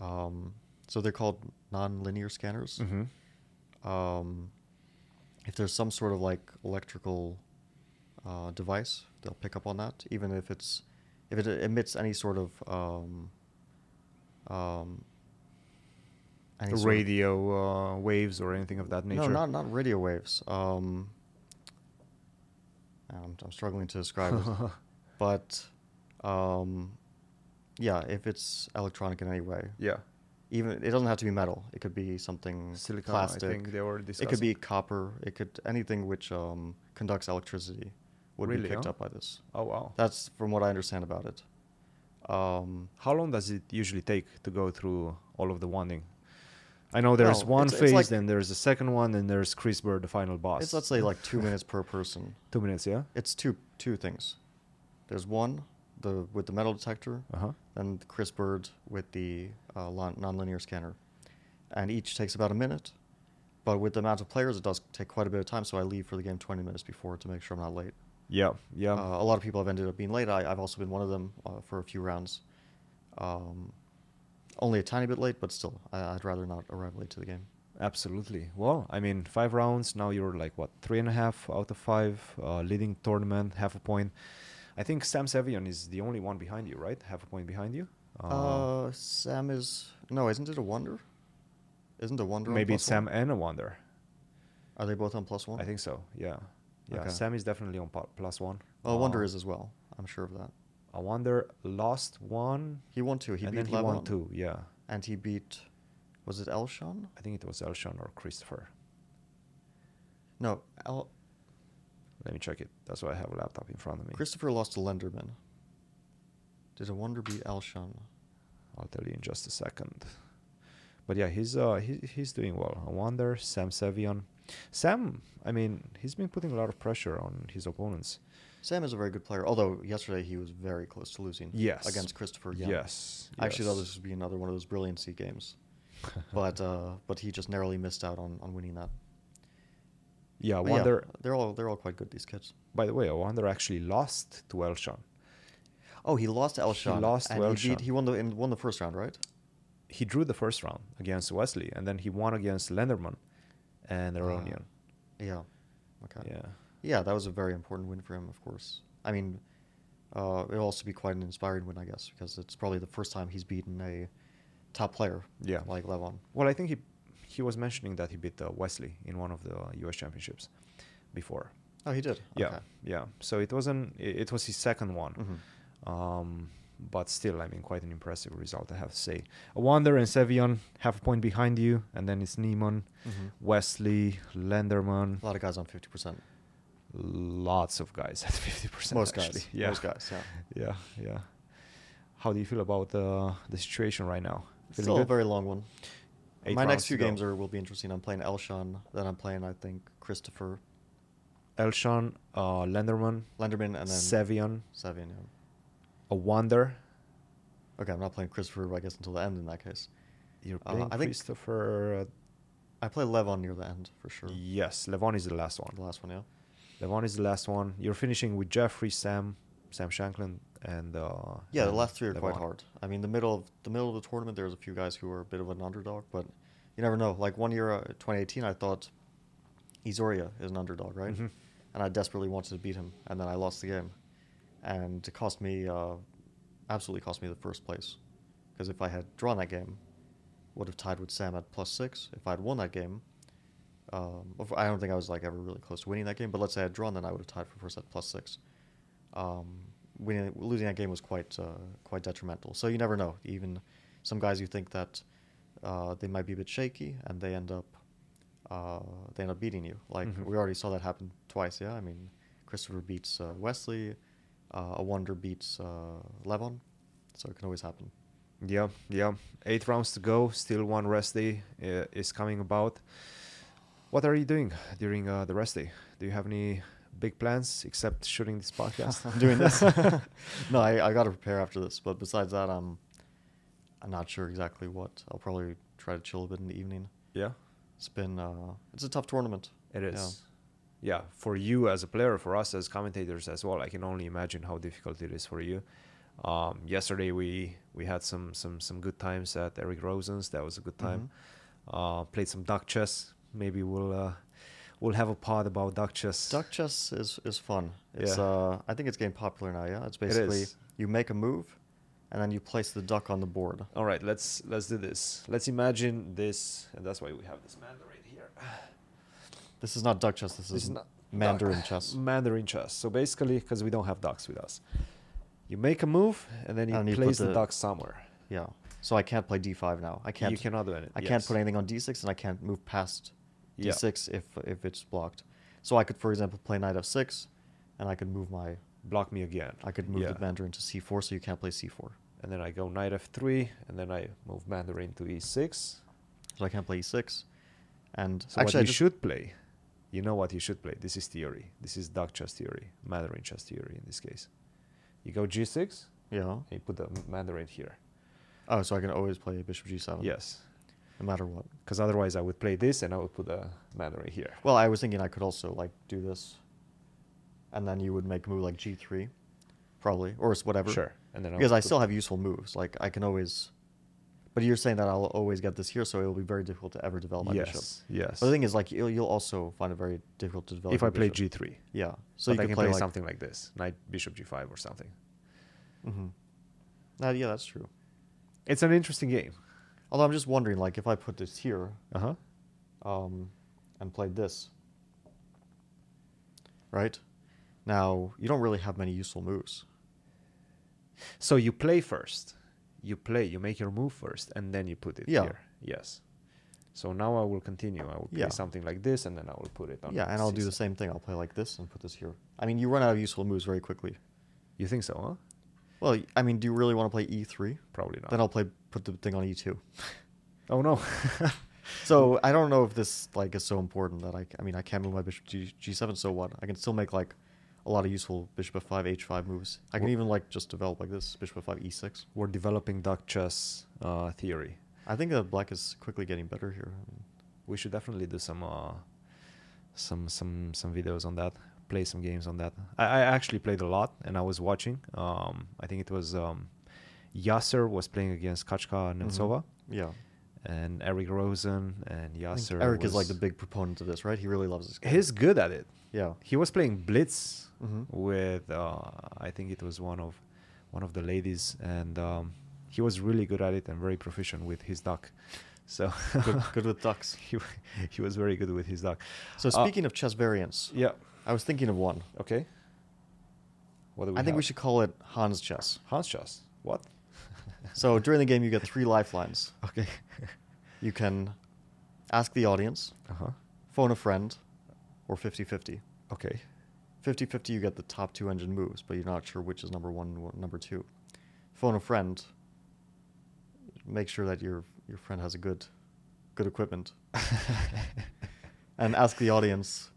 [SPEAKER 2] um, so they're called non-linear scanners.
[SPEAKER 1] Mm-hmm.
[SPEAKER 2] Um, if there's some sort of like electrical uh, device, they'll pick up on that, even if it's if it emits any sort of um, um, any sort of-
[SPEAKER 1] Radio uh, waves or anything of that nature.
[SPEAKER 2] no, not not radio waves. Um, I'm, I'm struggling to describe it, <laughs> but um, yeah, if it's electronic in any way,
[SPEAKER 1] Yeah.
[SPEAKER 2] Even it doesn't have to be metal. It could be something
[SPEAKER 1] Silicon, I
[SPEAKER 2] plastic.
[SPEAKER 1] think they were
[SPEAKER 2] it could be copper. It could anything which um, conducts electricity would
[SPEAKER 1] Really,
[SPEAKER 2] be picked
[SPEAKER 1] huh?
[SPEAKER 2] up by this.
[SPEAKER 1] Oh wow.
[SPEAKER 2] That's from what I understand about it. Um,
[SPEAKER 1] How long does it usually take to go through all of the wanding? I know there's
[SPEAKER 2] Well,
[SPEAKER 1] one
[SPEAKER 2] it's- it's
[SPEAKER 1] phase,
[SPEAKER 2] like-
[SPEAKER 1] then there's a second one, then there's Chris Bird, the final boss.
[SPEAKER 2] it's let's say like two minutes per person. <laughs>
[SPEAKER 1] Two minutes, yeah.
[SPEAKER 2] It's two two things. There's one the with the metal detector,
[SPEAKER 1] Uh-huh.
[SPEAKER 2] then Chris Bird with the uh, lon- nonlinear scanner, and each takes about a minute. But with the amount of players, it does take quite a bit of time. So I leave for the game 20 minutes before to make sure I'm not late.
[SPEAKER 1] Yeah, yeah.
[SPEAKER 2] Uh, a lot of people have ended up being late. I, I've also been one of them uh, for a few rounds. Um, only a tiny bit late, but still, I, I'd rather not arrive late to the game.
[SPEAKER 1] Absolutely. Well, I mean, five rounds. Now you're like what three and a half out of five, uh, leading tournament, half a point. I think Sam Sevian is the only one behind you, right? Half a point behind you.
[SPEAKER 2] Uh, Sam is no, isn't it Awonder? Isn't Awonder? on
[SPEAKER 1] maybe it's Sam
[SPEAKER 2] one?
[SPEAKER 1] and Awonder.
[SPEAKER 2] Are they both on plus one?
[SPEAKER 1] I think so. Yeah, yeah.
[SPEAKER 2] Okay.
[SPEAKER 1] Sam is definitely on plus one.
[SPEAKER 2] Well, Wonder
[SPEAKER 1] Uh,
[SPEAKER 2] is as well. I'm sure of that.
[SPEAKER 1] Awonder lost one.
[SPEAKER 2] He won two. He
[SPEAKER 1] and
[SPEAKER 2] beat
[SPEAKER 1] then he won two. Yeah,
[SPEAKER 2] and he beat. Was it Elshan?
[SPEAKER 1] I think it was Elshan or Christopher.
[SPEAKER 2] No, El-
[SPEAKER 1] Let me check it. That's why I have a laptop in front of me.
[SPEAKER 2] Christopher lost to Lenderman. Did Awonder beat Elshan?
[SPEAKER 1] I'll tell you in just a second. But yeah, he's uh he, he's doing well. I wonder Sam Sevian. Sam, I mean, he's been putting a lot of pressure on his opponents.
[SPEAKER 2] Sam is a very good player, although yesterday he was very close to losing.
[SPEAKER 1] Yes.
[SPEAKER 2] Against Christopher. Young.
[SPEAKER 1] Yes.
[SPEAKER 2] I actually thought this would be another one of those brilliancy games, <laughs> but uh, but he just narrowly missed out on, on winning that.
[SPEAKER 1] Yeah,
[SPEAKER 2] But
[SPEAKER 1] wonder.
[SPEAKER 2] they're all they're all quite good. These kids.
[SPEAKER 1] By the way, Awonder actually lost to Elshan.
[SPEAKER 2] Oh, he lost to Elshan.
[SPEAKER 1] He lost to
[SPEAKER 2] and he beat. He won the in, won the first round, right?
[SPEAKER 1] He drew the first round against Wesley, and then he won against Lenderman and Aronian.
[SPEAKER 2] Yeah. Okay.
[SPEAKER 1] Yeah.
[SPEAKER 2] Yeah, that was a very important win for him, of course. I mean, uh, it'll also be quite an inspiring win, I guess, because it's probably the first time he's beaten a top player.
[SPEAKER 1] Yeah.
[SPEAKER 2] Like Levon.
[SPEAKER 1] Well, I think he he was mentioning that he beat uh, Wesley in one of the U.S. championships before.
[SPEAKER 2] Oh, he did.
[SPEAKER 1] Yeah,
[SPEAKER 2] Okay.
[SPEAKER 1] yeah. So it wasn't. It, it was his second one,
[SPEAKER 2] Mhm.
[SPEAKER 1] um, but still, I mean, quite an impressive result, I have to say. Awonder and Sevian half a point behind you, and then it's Niemann,
[SPEAKER 2] Mhm.
[SPEAKER 1] Wesley, Lenderman.
[SPEAKER 2] A lot of guys on fifty percent.
[SPEAKER 1] Lots of guys at fifty percent.
[SPEAKER 2] Most
[SPEAKER 1] actually.
[SPEAKER 2] guys.
[SPEAKER 1] Yeah.
[SPEAKER 2] Most guys. Yeah. <laughs>
[SPEAKER 1] Yeah, yeah. How do you feel about uh, the situation right now? Feeling
[SPEAKER 2] Still a very long one. My next few games are will be interesting. I'm playing Elshan, then I'm playing I think Christopher
[SPEAKER 1] Elshan, uh, Lenderman,
[SPEAKER 2] Lenderman, and then
[SPEAKER 1] Sevian,
[SPEAKER 2] Sevian. Yeah.
[SPEAKER 1] Awonder.
[SPEAKER 2] Okay, I'm not playing Christopher, I guess, until the end in that case.
[SPEAKER 1] You're
[SPEAKER 2] Uh,
[SPEAKER 1] playing
[SPEAKER 2] I think-
[SPEAKER 1] Christopher. Uh,
[SPEAKER 2] I play Levon near the end for sure.
[SPEAKER 1] Yes, Levon is the last one.
[SPEAKER 2] The last one, yeah.
[SPEAKER 1] Levon is the last one. You're finishing with Jeffrey, Sam, Sam Shankland, and uh,
[SPEAKER 2] Yeah, the last three are quite hard. I mean, the middle of the middle of the tournament, there's a few guys who are a bit of an underdog, but you never know. Like one year, uh, 2018, I thought Izoria is an underdog, right?
[SPEAKER 1] Mhm.
[SPEAKER 2] And I desperately wanted to beat him, and then I lost the game, and it cost me, uh, absolutely cost me the first place, because if I had drawn that game, would have tied with Sam at plus six. If I had won that game, um, I don't think I was like ever really close to winning that game. But let's say I had drawn, then I would have tied for first at plus six. Um, winning, losing that game was quite uh, quite detrimental. So you never know. Even some guys you think that uh, they might be a bit shaky, and they end up uh, they end up beating you. Like
[SPEAKER 1] Mhm.
[SPEAKER 2] we already saw that happen twice. Yeah, I mean Christopher beats uh, Wesley, uh, Awonder beats uh, Levon, so it can always happen.
[SPEAKER 1] Yeah, yeah. Eight rounds to go. Still one rest day is coming about. What are you doing during uh, the rest day? Do you have any big plans except shooting this podcast?
[SPEAKER 2] I'm <laughs> doing this. <laughs> no, I, I got to prepare after this. But besides that, I'm I'm not sure exactly what. I'll probably try to chill a bit in the evening.
[SPEAKER 1] yeah,
[SPEAKER 2] It's been uh, it's a tough tournament.
[SPEAKER 1] it is.
[SPEAKER 2] Yeah.
[SPEAKER 1] Yeah. for you as a player, for us as commentators as well. I can only imagine how difficult it is for you. Um, yesterday we we had some some some good times at Eric Rosen's. That was a good time. Uh, played some duck chess. Maybe we'll uh, we'll have a pod about duck chess.
[SPEAKER 2] Duck chess is is fun. It's
[SPEAKER 1] Yeah.
[SPEAKER 2] uh I think it's getting popular now. Yeah, it's basically
[SPEAKER 1] is.
[SPEAKER 2] you make a move, and then you place the duck on the board.
[SPEAKER 1] All right, let's let's do this. Let's imagine this, and that's why we have this mandarin here. <sighs>
[SPEAKER 2] This is not duck chess. This,
[SPEAKER 1] This
[SPEAKER 2] is,
[SPEAKER 1] not
[SPEAKER 2] Mandarin
[SPEAKER 1] duck-
[SPEAKER 2] chess. <laughs>
[SPEAKER 1] Mandarin chess. So basically, because we don't have ducks with us, you make a move and then you
[SPEAKER 2] And you
[SPEAKER 1] place the,
[SPEAKER 2] the-
[SPEAKER 1] duck somewhere.
[SPEAKER 2] Yeah. So I can't play d5 now. I can't.
[SPEAKER 1] You cannot do anything.
[SPEAKER 2] I can't put anything on d6, and I can't move past
[SPEAKER 1] Yeah.
[SPEAKER 2] d6 if if it's blocked. So I could, for example, play knight f6, and I could move my
[SPEAKER 1] Block me again.
[SPEAKER 2] I could move
[SPEAKER 1] Yeah.
[SPEAKER 2] the Mandarin to c4, so you can't play c4.
[SPEAKER 1] And then I go knight f3, and then I move Mandarin to e6.
[SPEAKER 2] So I can't play e6. And
[SPEAKER 1] So
[SPEAKER 2] actually,
[SPEAKER 1] what you should play, you know what you should play. This is theory. This is duck chess theory, Mandarin chess theory in this case. You go G6,
[SPEAKER 2] Yeah.
[SPEAKER 1] and you put the Mandarin here.
[SPEAKER 2] Oh, so I can always play bishop g7.
[SPEAKER 1] Yes,
[SPEAKER 2] No matter what.
[SPEAKER 1] because otherwise I would play this and I would put the Mandarin here.
[SPEAKER 2] Well, I was thinking I could also like do this, and then you would make a move like g3, probably, or whatever.
[SPEAKER 1] Sure, and then
[SPEAKER 2] because I still have useful moves. Like I can always. But you're saying that I'll always get this here, so it will be very difficult to ever develop my bishop.
[SPEAKER 1] yes, yes.
[SPEAKER 2] But the thing is, like you'll, you'll also find it very difficult to develop.
[SPEAKER 1] if I play
[SPEAKER 2] bishop.
[SPEAKER 1] G3,
[SPEAKER 2] Yeah. So
[SPEAKER 1] so
[SPEAKER 2] you
[SPEAKER 1] I
[SPEAKER 2] could
[SPEAKER 1] can
[SPEAKER 2] play,
[SPEAKER 1] play,
[SPEAKER 2] like,
[SPEAKER 1] something like this, Knight Bishop G5 or something.
[SPEAKER 2] Mm-hmm. Uh, yeah, that's true.
[SPEAKER 1] It's an interesting game.
[SPEAKER 2] Although I'm just wondering, like, if I put this here,
[SPEAKER 1] Uh huh.
[SPEAKER 2] um, and played this, right? Now you don't really have many useful moves.
[SPEAKER 1] So you play first. You play. You make your move first, and then you put it
[SPEAKER 2] Yeah.
[SPEAKER 1] here. Yes. So now I will continue. I will play
[SPEAKER 2] Yeah.
[SPEAKER 1] something like this, and then I will put it on.
[SPEAKER 2] Yeah, and I'll do the same thing. I'll play like this and put this here. I mean, you run out of useful moves very quickly.
[SPEAKER 1] You think so, huh?
[SPEAKER 2] Well, I mean, do you really want to play e3?
[SPEAKER 1] Probably not.
[SPEAKER 2] Then I'll play put the thing on e2. <laughs>
[SPEAKER 1] Oh no. <laughs>
[SPEAKER 2] So I don't know if this like is so important that I. I mean I can't move my bishop to G- g7. So what? I can still make like a lot of useful bishop f5 h5 moves. I can
[SPEAKER 1] Wha-
[SPEAKER 2] even like just develop like this bishop f5 e6.
[SPEAKER 1] We're developing duck chess uh, theory.
[SPEAKER 2] I think that black is quickly getting better here. I mean,
[SPEAKER 1] We should definitely do some uh, some some some videos on that. Play some games on that. I, I actually played a lot, and I was watching. Um, I think it was um, Yasser was playing against Kachka Nemtsova,
[SPEAKER 2] yeah.
[SPEAKER 1] and Eric Rosen and Yasser.
[SPEAKER 2] Eric is like the big proponent of this, right? He really loves this. Game.
[SPEAKER 1] He's good at it.
[SPEAKER 2] yeah.
[SPEAKER 1] He was playing Blitz
[SPEAKER 2] Mhm.
[SPEAKER 1] with uh, I think it was one of one of the ladies, and um, he was really good at it and very proficient with his duck. So <laughs>
[SPEAKER 2] good, good with ducks. <laughs>
[SPEAKER 1] he he was very good with his duck.
[SPEAKER 2] So
[SPEAKER 1] Uh,
[SPEAKER 2] speaking of chess variants,
[SPEAKER 1] yeah,
[SPEAKER 2] I was thinking of one.
[SPEAKER 1] okay. What do we
[SPEAKER 2] I think we should call it Hans chess.
[SPEAKER 1] Hans chess. What?
[SPEAKER 2] So during the game, you get three lifelines.
[SPEAKER 1] Okay. <laughs>
[SPEAKER 2] You can ask the audience,
[SPEAKER 1] uh huh.
[SPEAKER 2] phone a friend, or 50 50.
[SPEAKER 1] Okay.
[SPEAKER 2] 50 50, you get the top two engine moves, but you're not sure which is number one and what- number two. Phone a friend, make sure that your, your friend has a good, good equipment. <laughs> and ask the audience.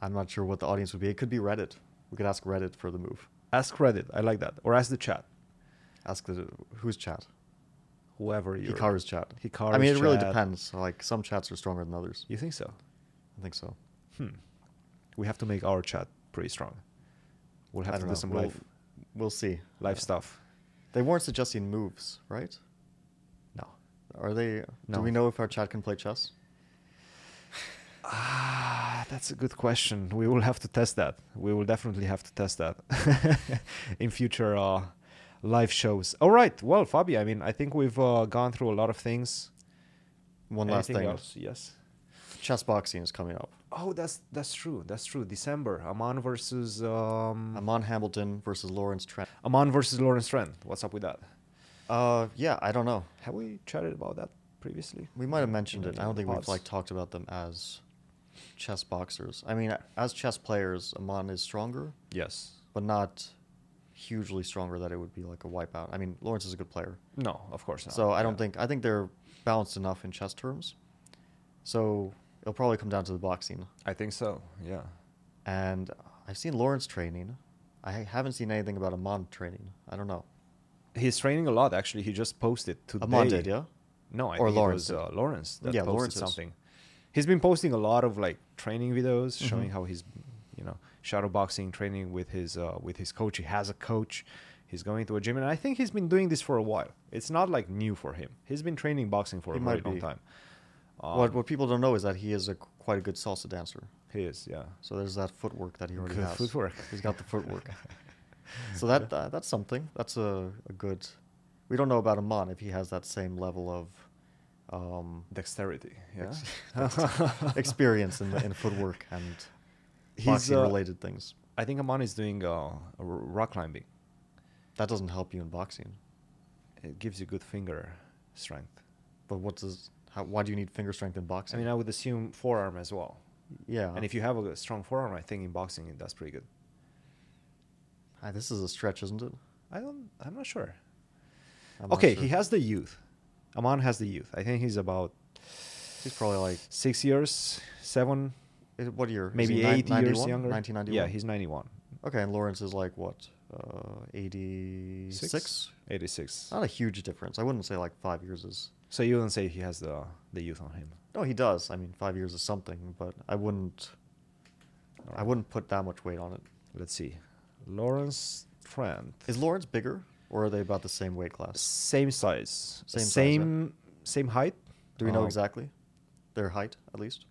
[SPEAKER 2] I'm not sure what the audience would be. It could be Reddit. We could ask Reddit for the move.
[SPEAKER 1] Ask Reddit. I like that. Or ask the chat.
[SPEAKER 2] Ask the whose chat.
[SPEAKER 1] Whoever you.
[SPEAKER 2] Hikaru's chat. I mean, it really
[SPEAKER 1] chat.
[SPEAKER 2] depends. Like some chats are stronger than others.
[SPEAKER 1] You think so?
[SPEAKER 2] I think so.
[SPEAKER 1] Hmm. We have to make our chat pretty strong. We'll have
[SPEAKER 2] I
[SPEAKER 1] to do some
[SPEAKER 2] we'll,
[SPEAKER 1] live
[SPEAKER 2] We'll see.
[SPEAKER 1] live
[SPEAKER 2] Yeah.
[SPEAKER 1] stuff.
[SPEAKER 2] They weren't suggesting moves, right?
[SPEAKER 1] No.
[SPEAKER 2] Are they?
[SPEAKER 1] No.
[SPEAKER 2] Do we know if our chat can play chess?
[SPEAKER 1] Ah, that's a good question. We will have to test that. We will definitely have to test that <laughs> in future uh, live shows. All right. Well, Fabi, I mean, I think we've uh, gone through a lot of things.
[SPEAKER 2] One last
[SPEAKER 1] Anything
[SPEAKER 2] thing.
[SPEAKER 1] else? Yes.
[SPEAKER 2] Chess boxing is coming up.
[SPEAKER 1] Oh, that's that's true. That's true. December. Aman versus um.
[SPEAKER 2] Aman Hambleton versus Lawrence Trent.
[SPEAKER 1] Aman versus Lawrence Trent. What's up with that?
[SPEAKER 2] Uh, yeah, I don't know.
[SPEAKER 1] Have we chatted about that previously?
[SPEAKER 2] We might have mentioned it. I don't think we've like talked about them as chess boxers. I mean, as chess players, Aman is stronger,
[SPEAKER 1] Yes.
[SPEAKER 2] but not hugely stronger that it would be like a wipeout. I mean, Lawrence is a good player.
[SPEAKER 1] No, of course not.
[SPEAKER 2] So I don't think I think they're balanced enough in chess terms. So it'll probably come down to the boxing.
[SPEAKER 1] I think so. Yeah.
[SPEAKER 2] And I've seen Lawrence training. I haven't seen anything about Aman training. I don't know.
[SPEAKER 1] He's training a lot. Actually, he just posted today.
[SPEAKER 2] Aman did, yeah.
[SPEAKER 1] No, I
[SPEAKER 2] Or
[SPEAKER 1] think
[SPEAKER 2] Lawrence
[SPEAKER 1] it was uh, Lawrence that
[SPEAKER 2] Yeah,
[SPEAKER 1] posted
[SPEAKER 2] Lawrence is.
[SPEAKER 1] something. He's been posting a lot of like training videos
[SPEAKER 2] Mhm.
[SPEAKER 1] showing how he's, you know, shadow boxing training with his uh, with his coach. He has a coach. He's going to a gym, and I think he's been doing this for a while. It's not like new for him. He's been training boxing for
[SPEAKER 2] He
[SPEAKER 1] a very long time.
[SPEAKER 2] what
[SPEAKER 1] Um,
[SPEAKER 2] what people don't know is that he is a quite a good salsa dancer.
[SPEAKER 1] he is, yeah.
[SPEAKER 2] So there's that footwork that he already
[SPEAKER 1] Good
[SPEAKER 2] has.
[SPEAKER 1] footwork.
[SPEAKER 2] He's got the footwork. <laughs> so that uh, that's something. That's a, a good. We don't know about Aman if he has that same level of um,
[SPEAKER 1] Dexterity, yeah.
[SPEAKER 2] Ex- <laughs> experience in, in footwork and boxing
[SPEAKER 1] uh,
[SPEAKER 2] related things.
[SPEAKER 1] I think Aman is doing uh, rock climbing.
[SPEAKER 2] That doesn't help you in boxing.
[SPEAKER 1] It gives you good finger strength.
[SPEAKER 2] But what does? How, why do you need finger strength in boxing?
[SPEAKER 1] I mean, I would assume forearm as well.
[SPEAKER 2] yeah.
[SPEAKER 1] And if you have a strong forearm, I think in boxing that's pretty good.
[SPEAKER 2] Ah, this is a stretch, isn't it?
[SPEAKER 1] I don't. I'm not sure.
[SPEAKER 2] I'm not
[SPEAKER 1] okay,
[SPEAKER 2] sure.
[SPEAKER 1] he has the youth. Aman has the youth. I think he's about
[SPEAKER 2] He's probably like
[SPEAKER 1] six years, seven,
[SPEAKER 2] eh, what year? Is
[SPEAKER 1] maybe
[SPEAKER 2] nine-
[SPEAKER 1] eight years
[SPEAKER 2] 91?
[SPEAKER 1] younger.
[SPEAKER 2] 1991.
[SPEAKER 1] Yeah, he's 91.
[SPEAKER 2] okay. And Lawrence is like what? uh, 86.
[SPEAKER 1] Six? 86.
[SPEAKER 2] Not a huge difference. I wouldn't say like five years is.
[SPEAKER 1] So you wouldn't say he has the the youth on him.
[SPEAKER 2] No, he does. I mean, five years is something, but I wouldn't. I wouldn't put that much weight on it.
[SPEAKER 1] Let's see. Lawrence Trent.
[SPEAKER 2] Is Lawrence bigger, or are they about the same weight class?
[SPEAKER 1] Same size.
[SPEAKER 2] Same size,
[SPEAKER 1] Same same height.
[SPEAKER 2] Do we know
[SPEAKER 1] Um,
[SPEAKER 2] exactly their height, at least?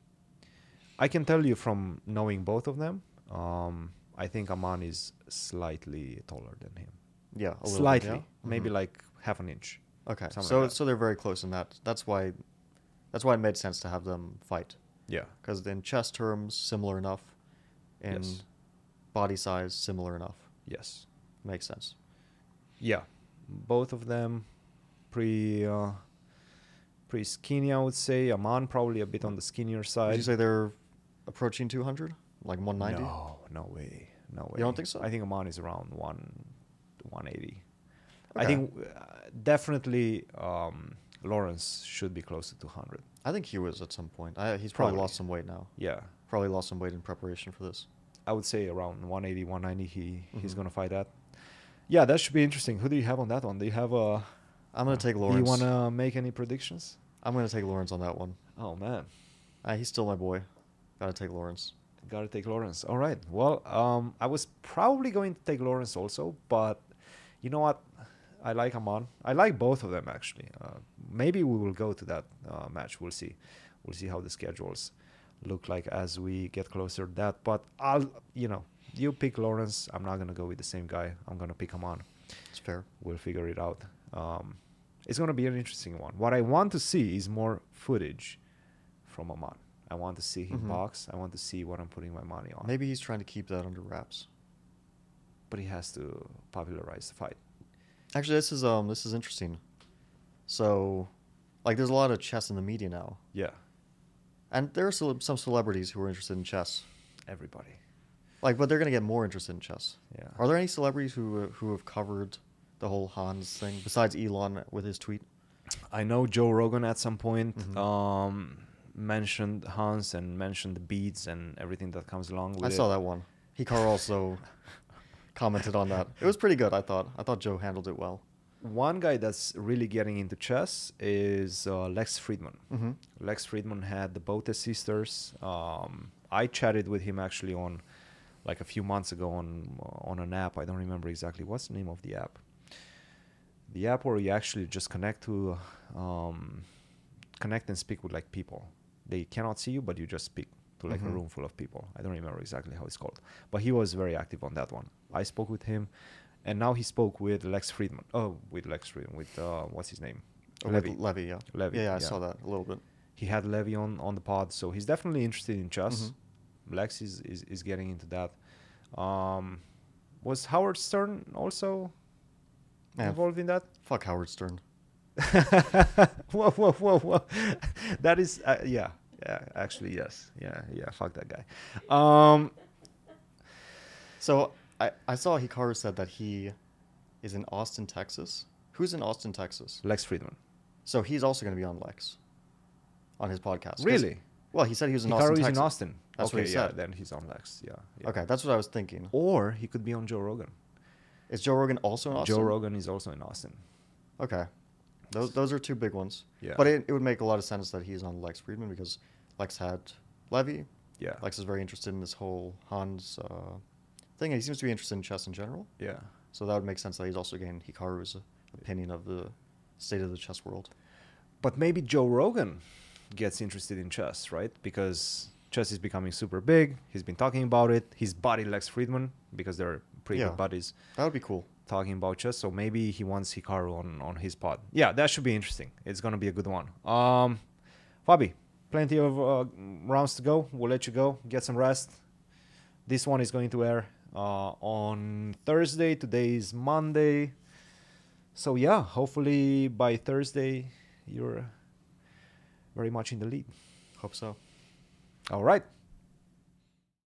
[SPEAKER 1] I can tell you from knowing both of them. Um, I think Aman is slightly taller than him.
[SPEAKER 2] Yeah, a little bit,
[SPEAKER 1] Slightly,
[SPEAKER 2] yeah?
[SPEAKER 1] maybe
[SPEAKER 2] Mhm.
[SPEAKER 1] like half an inch.
[SPEAKER 2] Okay, so
[SPEAKER 1] like
[SPEAKER 2] so they're very close in that. That's why, that's why it made sense to have them fight.
[SPEAKER 1] Yeah.
[SPEAKER 2] Because in chess terms, similar enough. In
[SPEAKER 1] Yes.
[SPEAKER 2] body size, similar enough.
[SPEAKER 1] Yes.
[SPEAKER 2] Makes sense.
[SPEAKER 1] Yeah. Both of them pretty uh, pretty skinny, I would say. Aman probably a bit on the skinnier side.
[SPEAKER 2] Would you say they're approaching 200? Like 190?
[SPEAKER 1] No, no way, no way.
[SPEAKER 2] You don't think so?
[SPEAKER 1] I think Aman is around one, 180. I think uh, definitely um, Lawrence should be close to 200.
[SPEAKER 2] I think he was at some point. I, he's probably,
[SPEAKER 1] Probably.
[SPEAKER 2] lost some weight now.
[SPEAKER 1] Yeah,
[SPEAKER 2] Probably lost some weight in preparation for this.
[SPEAKER 1] I would say around 180, 190. He he's
[SPEAKER 2] Mhm.
[SPEAKER 1] gonna fight that. Yeah, that should be interesting. Who do you have on that one? Do you have a?
[SPEAKER 2] I'm gonna take
[SPEAKER 1] Do
[SPEAKER 2] Lawrence.
[SPEAKER 1] you wanna make any predictions?
[SPEAKER 2] I'm gonna take Lawrence on that one.
[SPEAKER 1] Oh man,
[SPEAKER 2] Uh, he's still my boy. Gotta take Lawrence.
[SPEAKER 1] gotta take Lawrence. All right. Well, um, I was probably going to take Lawrence also, but you know what? I like Aman. I like both of them actually. Uh, maybe we will go to that uh, match. We'll see. We'll see how the schedules look like as we get closer to that. But I'll, you know, you pick Lawrence. I'm not gonna go with the same guy. I'm gonna pick Aman.
[SPEAKER 2] It's fair.
[SPEAKER 1] We'll figure it out. Um, it's gonna be an interesting one. What I want to see is more footage from Aman. I want to see him
[SPEAKER 2] Mhm.
[SPEAKER 1] box. I want to see what I'm putting my money on.
[SPEAKER 2] Maybe he's trying to keep that under wraps.
[SPEAKER 1] but he has to popularize the fight.
[SPEAKER 2] Actually, this is um this is interesting. So, like, there's a lot of chess in the media now,
[SPEAKER 1] Yeah,
[SPEAKER 2] and there are some celebrities who are interested in chess.
[SPEAKER 1] everybody.
[SPEAKER 2] Like, but they're gonna get more interested in chess.
[SPEAKER 1] Yeah.
[SPEAKER 2] Are there any celebrities who uh, who have covered the whole Hans thing besides Elon with his tweet?
[SPEAKER 1] I know Joe Rogan at some point
[SPEAKER 2] Mhm.
[SPEAKER 1] um, mentioned Hans and mentioned the beats and everything that comes along with
[SPEAKER 2] I
[SPEAKER 1] it.
[SPEAKER 2] saw that one. Hikaru also <laughs> commented on that. It was pretty good. I thought. I thought Joe handled it well.
[SPEAKER 1] One guy that's really getting into chess is uh, Lex Fridman.
[SPEAKER 2] Mm-hmm.
[SPEAKER 1] Lex Fridman had the Botez sisters. Um, I chatted with him actually on like a few months ago on on an app. I don't remember exactly what's the name of the app. The app where you actually just connect to um, connect and speak with like people. They cannot see you, but you just speak to like
[SPEAKER 2] Mhm.
[SPEAKER 1] a room full of people. I don't remember exactly how it's called, but he was very active on that one. I spoke with him, and now he spoke with Lex Fridman. Oh, with Lex Fridman. With uh, what's his name?
[SPEAKER 2] Levy. Levy, yeah.
[SPEAKER 1] Levy,
[SPEAKER 2] Yeah, yeah, I
[SPEAKER 1] yeah.
[SPEAKER 2] saw that a little bit.
[SPEAKER 1] he had Levy on, on the pod, so he's definitely interested in chess.
[SPEAKER 2] Mhm.
[SPEAKER 1] Lex is, is, is getting into that. Um, was Howard Stern also involved in that?
[SPEAKER 2] Fuck Howard Stern. <laughs>
[SPEAKER 1] whoa, whoa, whoa, whoa! that is, uh, yeah, yeah. Actually, yes, yeah, yeah. Fuck that guy. Um,
[SPEAKER 2] So I, I saw Hikaru said that he is in Austin, Texas. Who's in Austin, Texas?
[SPEAKER 1] Lex Fridman.
[SPEAKER 2] So he's also going to be on Lex, on his podcast.
[SPEAKER 1] Really?
[SPEAKER 2] Well, he said he was in
[SPEAKER 1] Hikaru
[SPEAKER 2] Austin,
[SPEAKER 1] is
[SPEAKER 2] Texas.
[SPEAKER 1] in Austin.
[SPEAKER 2] That's
[SPEAKER 1] okay,
[SPEAKER 2] what he
[SPEAKER 1] yeah.
[SPEAKER 2] said.
[SPEAKER 1] Then he's on Lex. Yeah, yeah.
[SPEAKER 2] Okay, that's what I was thinking.
[SPEAKER 1] Or he could be on Joe Rogan.
[SPEAKER 2] Is Joe Rogan also in Austin?
[SPEAKER 1] Joe Rogan is also in Austin.
[SPEAKER 2] Okay. Those those are two big ones.
[SPEAKER 1] Yeah.
[SPEAKER 2] But it, it would make a lot of sense that he's on Lex Fridman because Lex had Levy.
[SPEAKER 1] Yeah.
[SPEAKER 2] Lex is very interested in this whole Hans uh, thing, and he seems to be interested in chess in general.
[SPEAKER 1] Yeah.
[SPEAKER 2] So that would make sense that he's also getting Hikaru's opinion of the state of the chess world.
[SPEAKER 1] But maybe Joe Rogan gets interested in chess, right? Because chess is becoming super big. He's been talking about it. His buddy Lex Fridman, because they're pretty
[SPEAKER 2] Yeah.
[SPEAKER 1] good buddies,
[SPEAKER 2] That would be cool.
[SPEAKER 1] Talking about chess. So maybe he wants Hikaru on, on his pod. Yeah, that should be interesting. It's gonna be a good one. Um, Fabi, plenty of uh, rounds to go. We'll let you go. Get some rest. This one is going to air uh, on Thursday. Today is Monday. So yeah, hopefully by Thursday you're very much in the lead.
[SPEAKER 2] Hope so.
[SPEAKER 1] All right.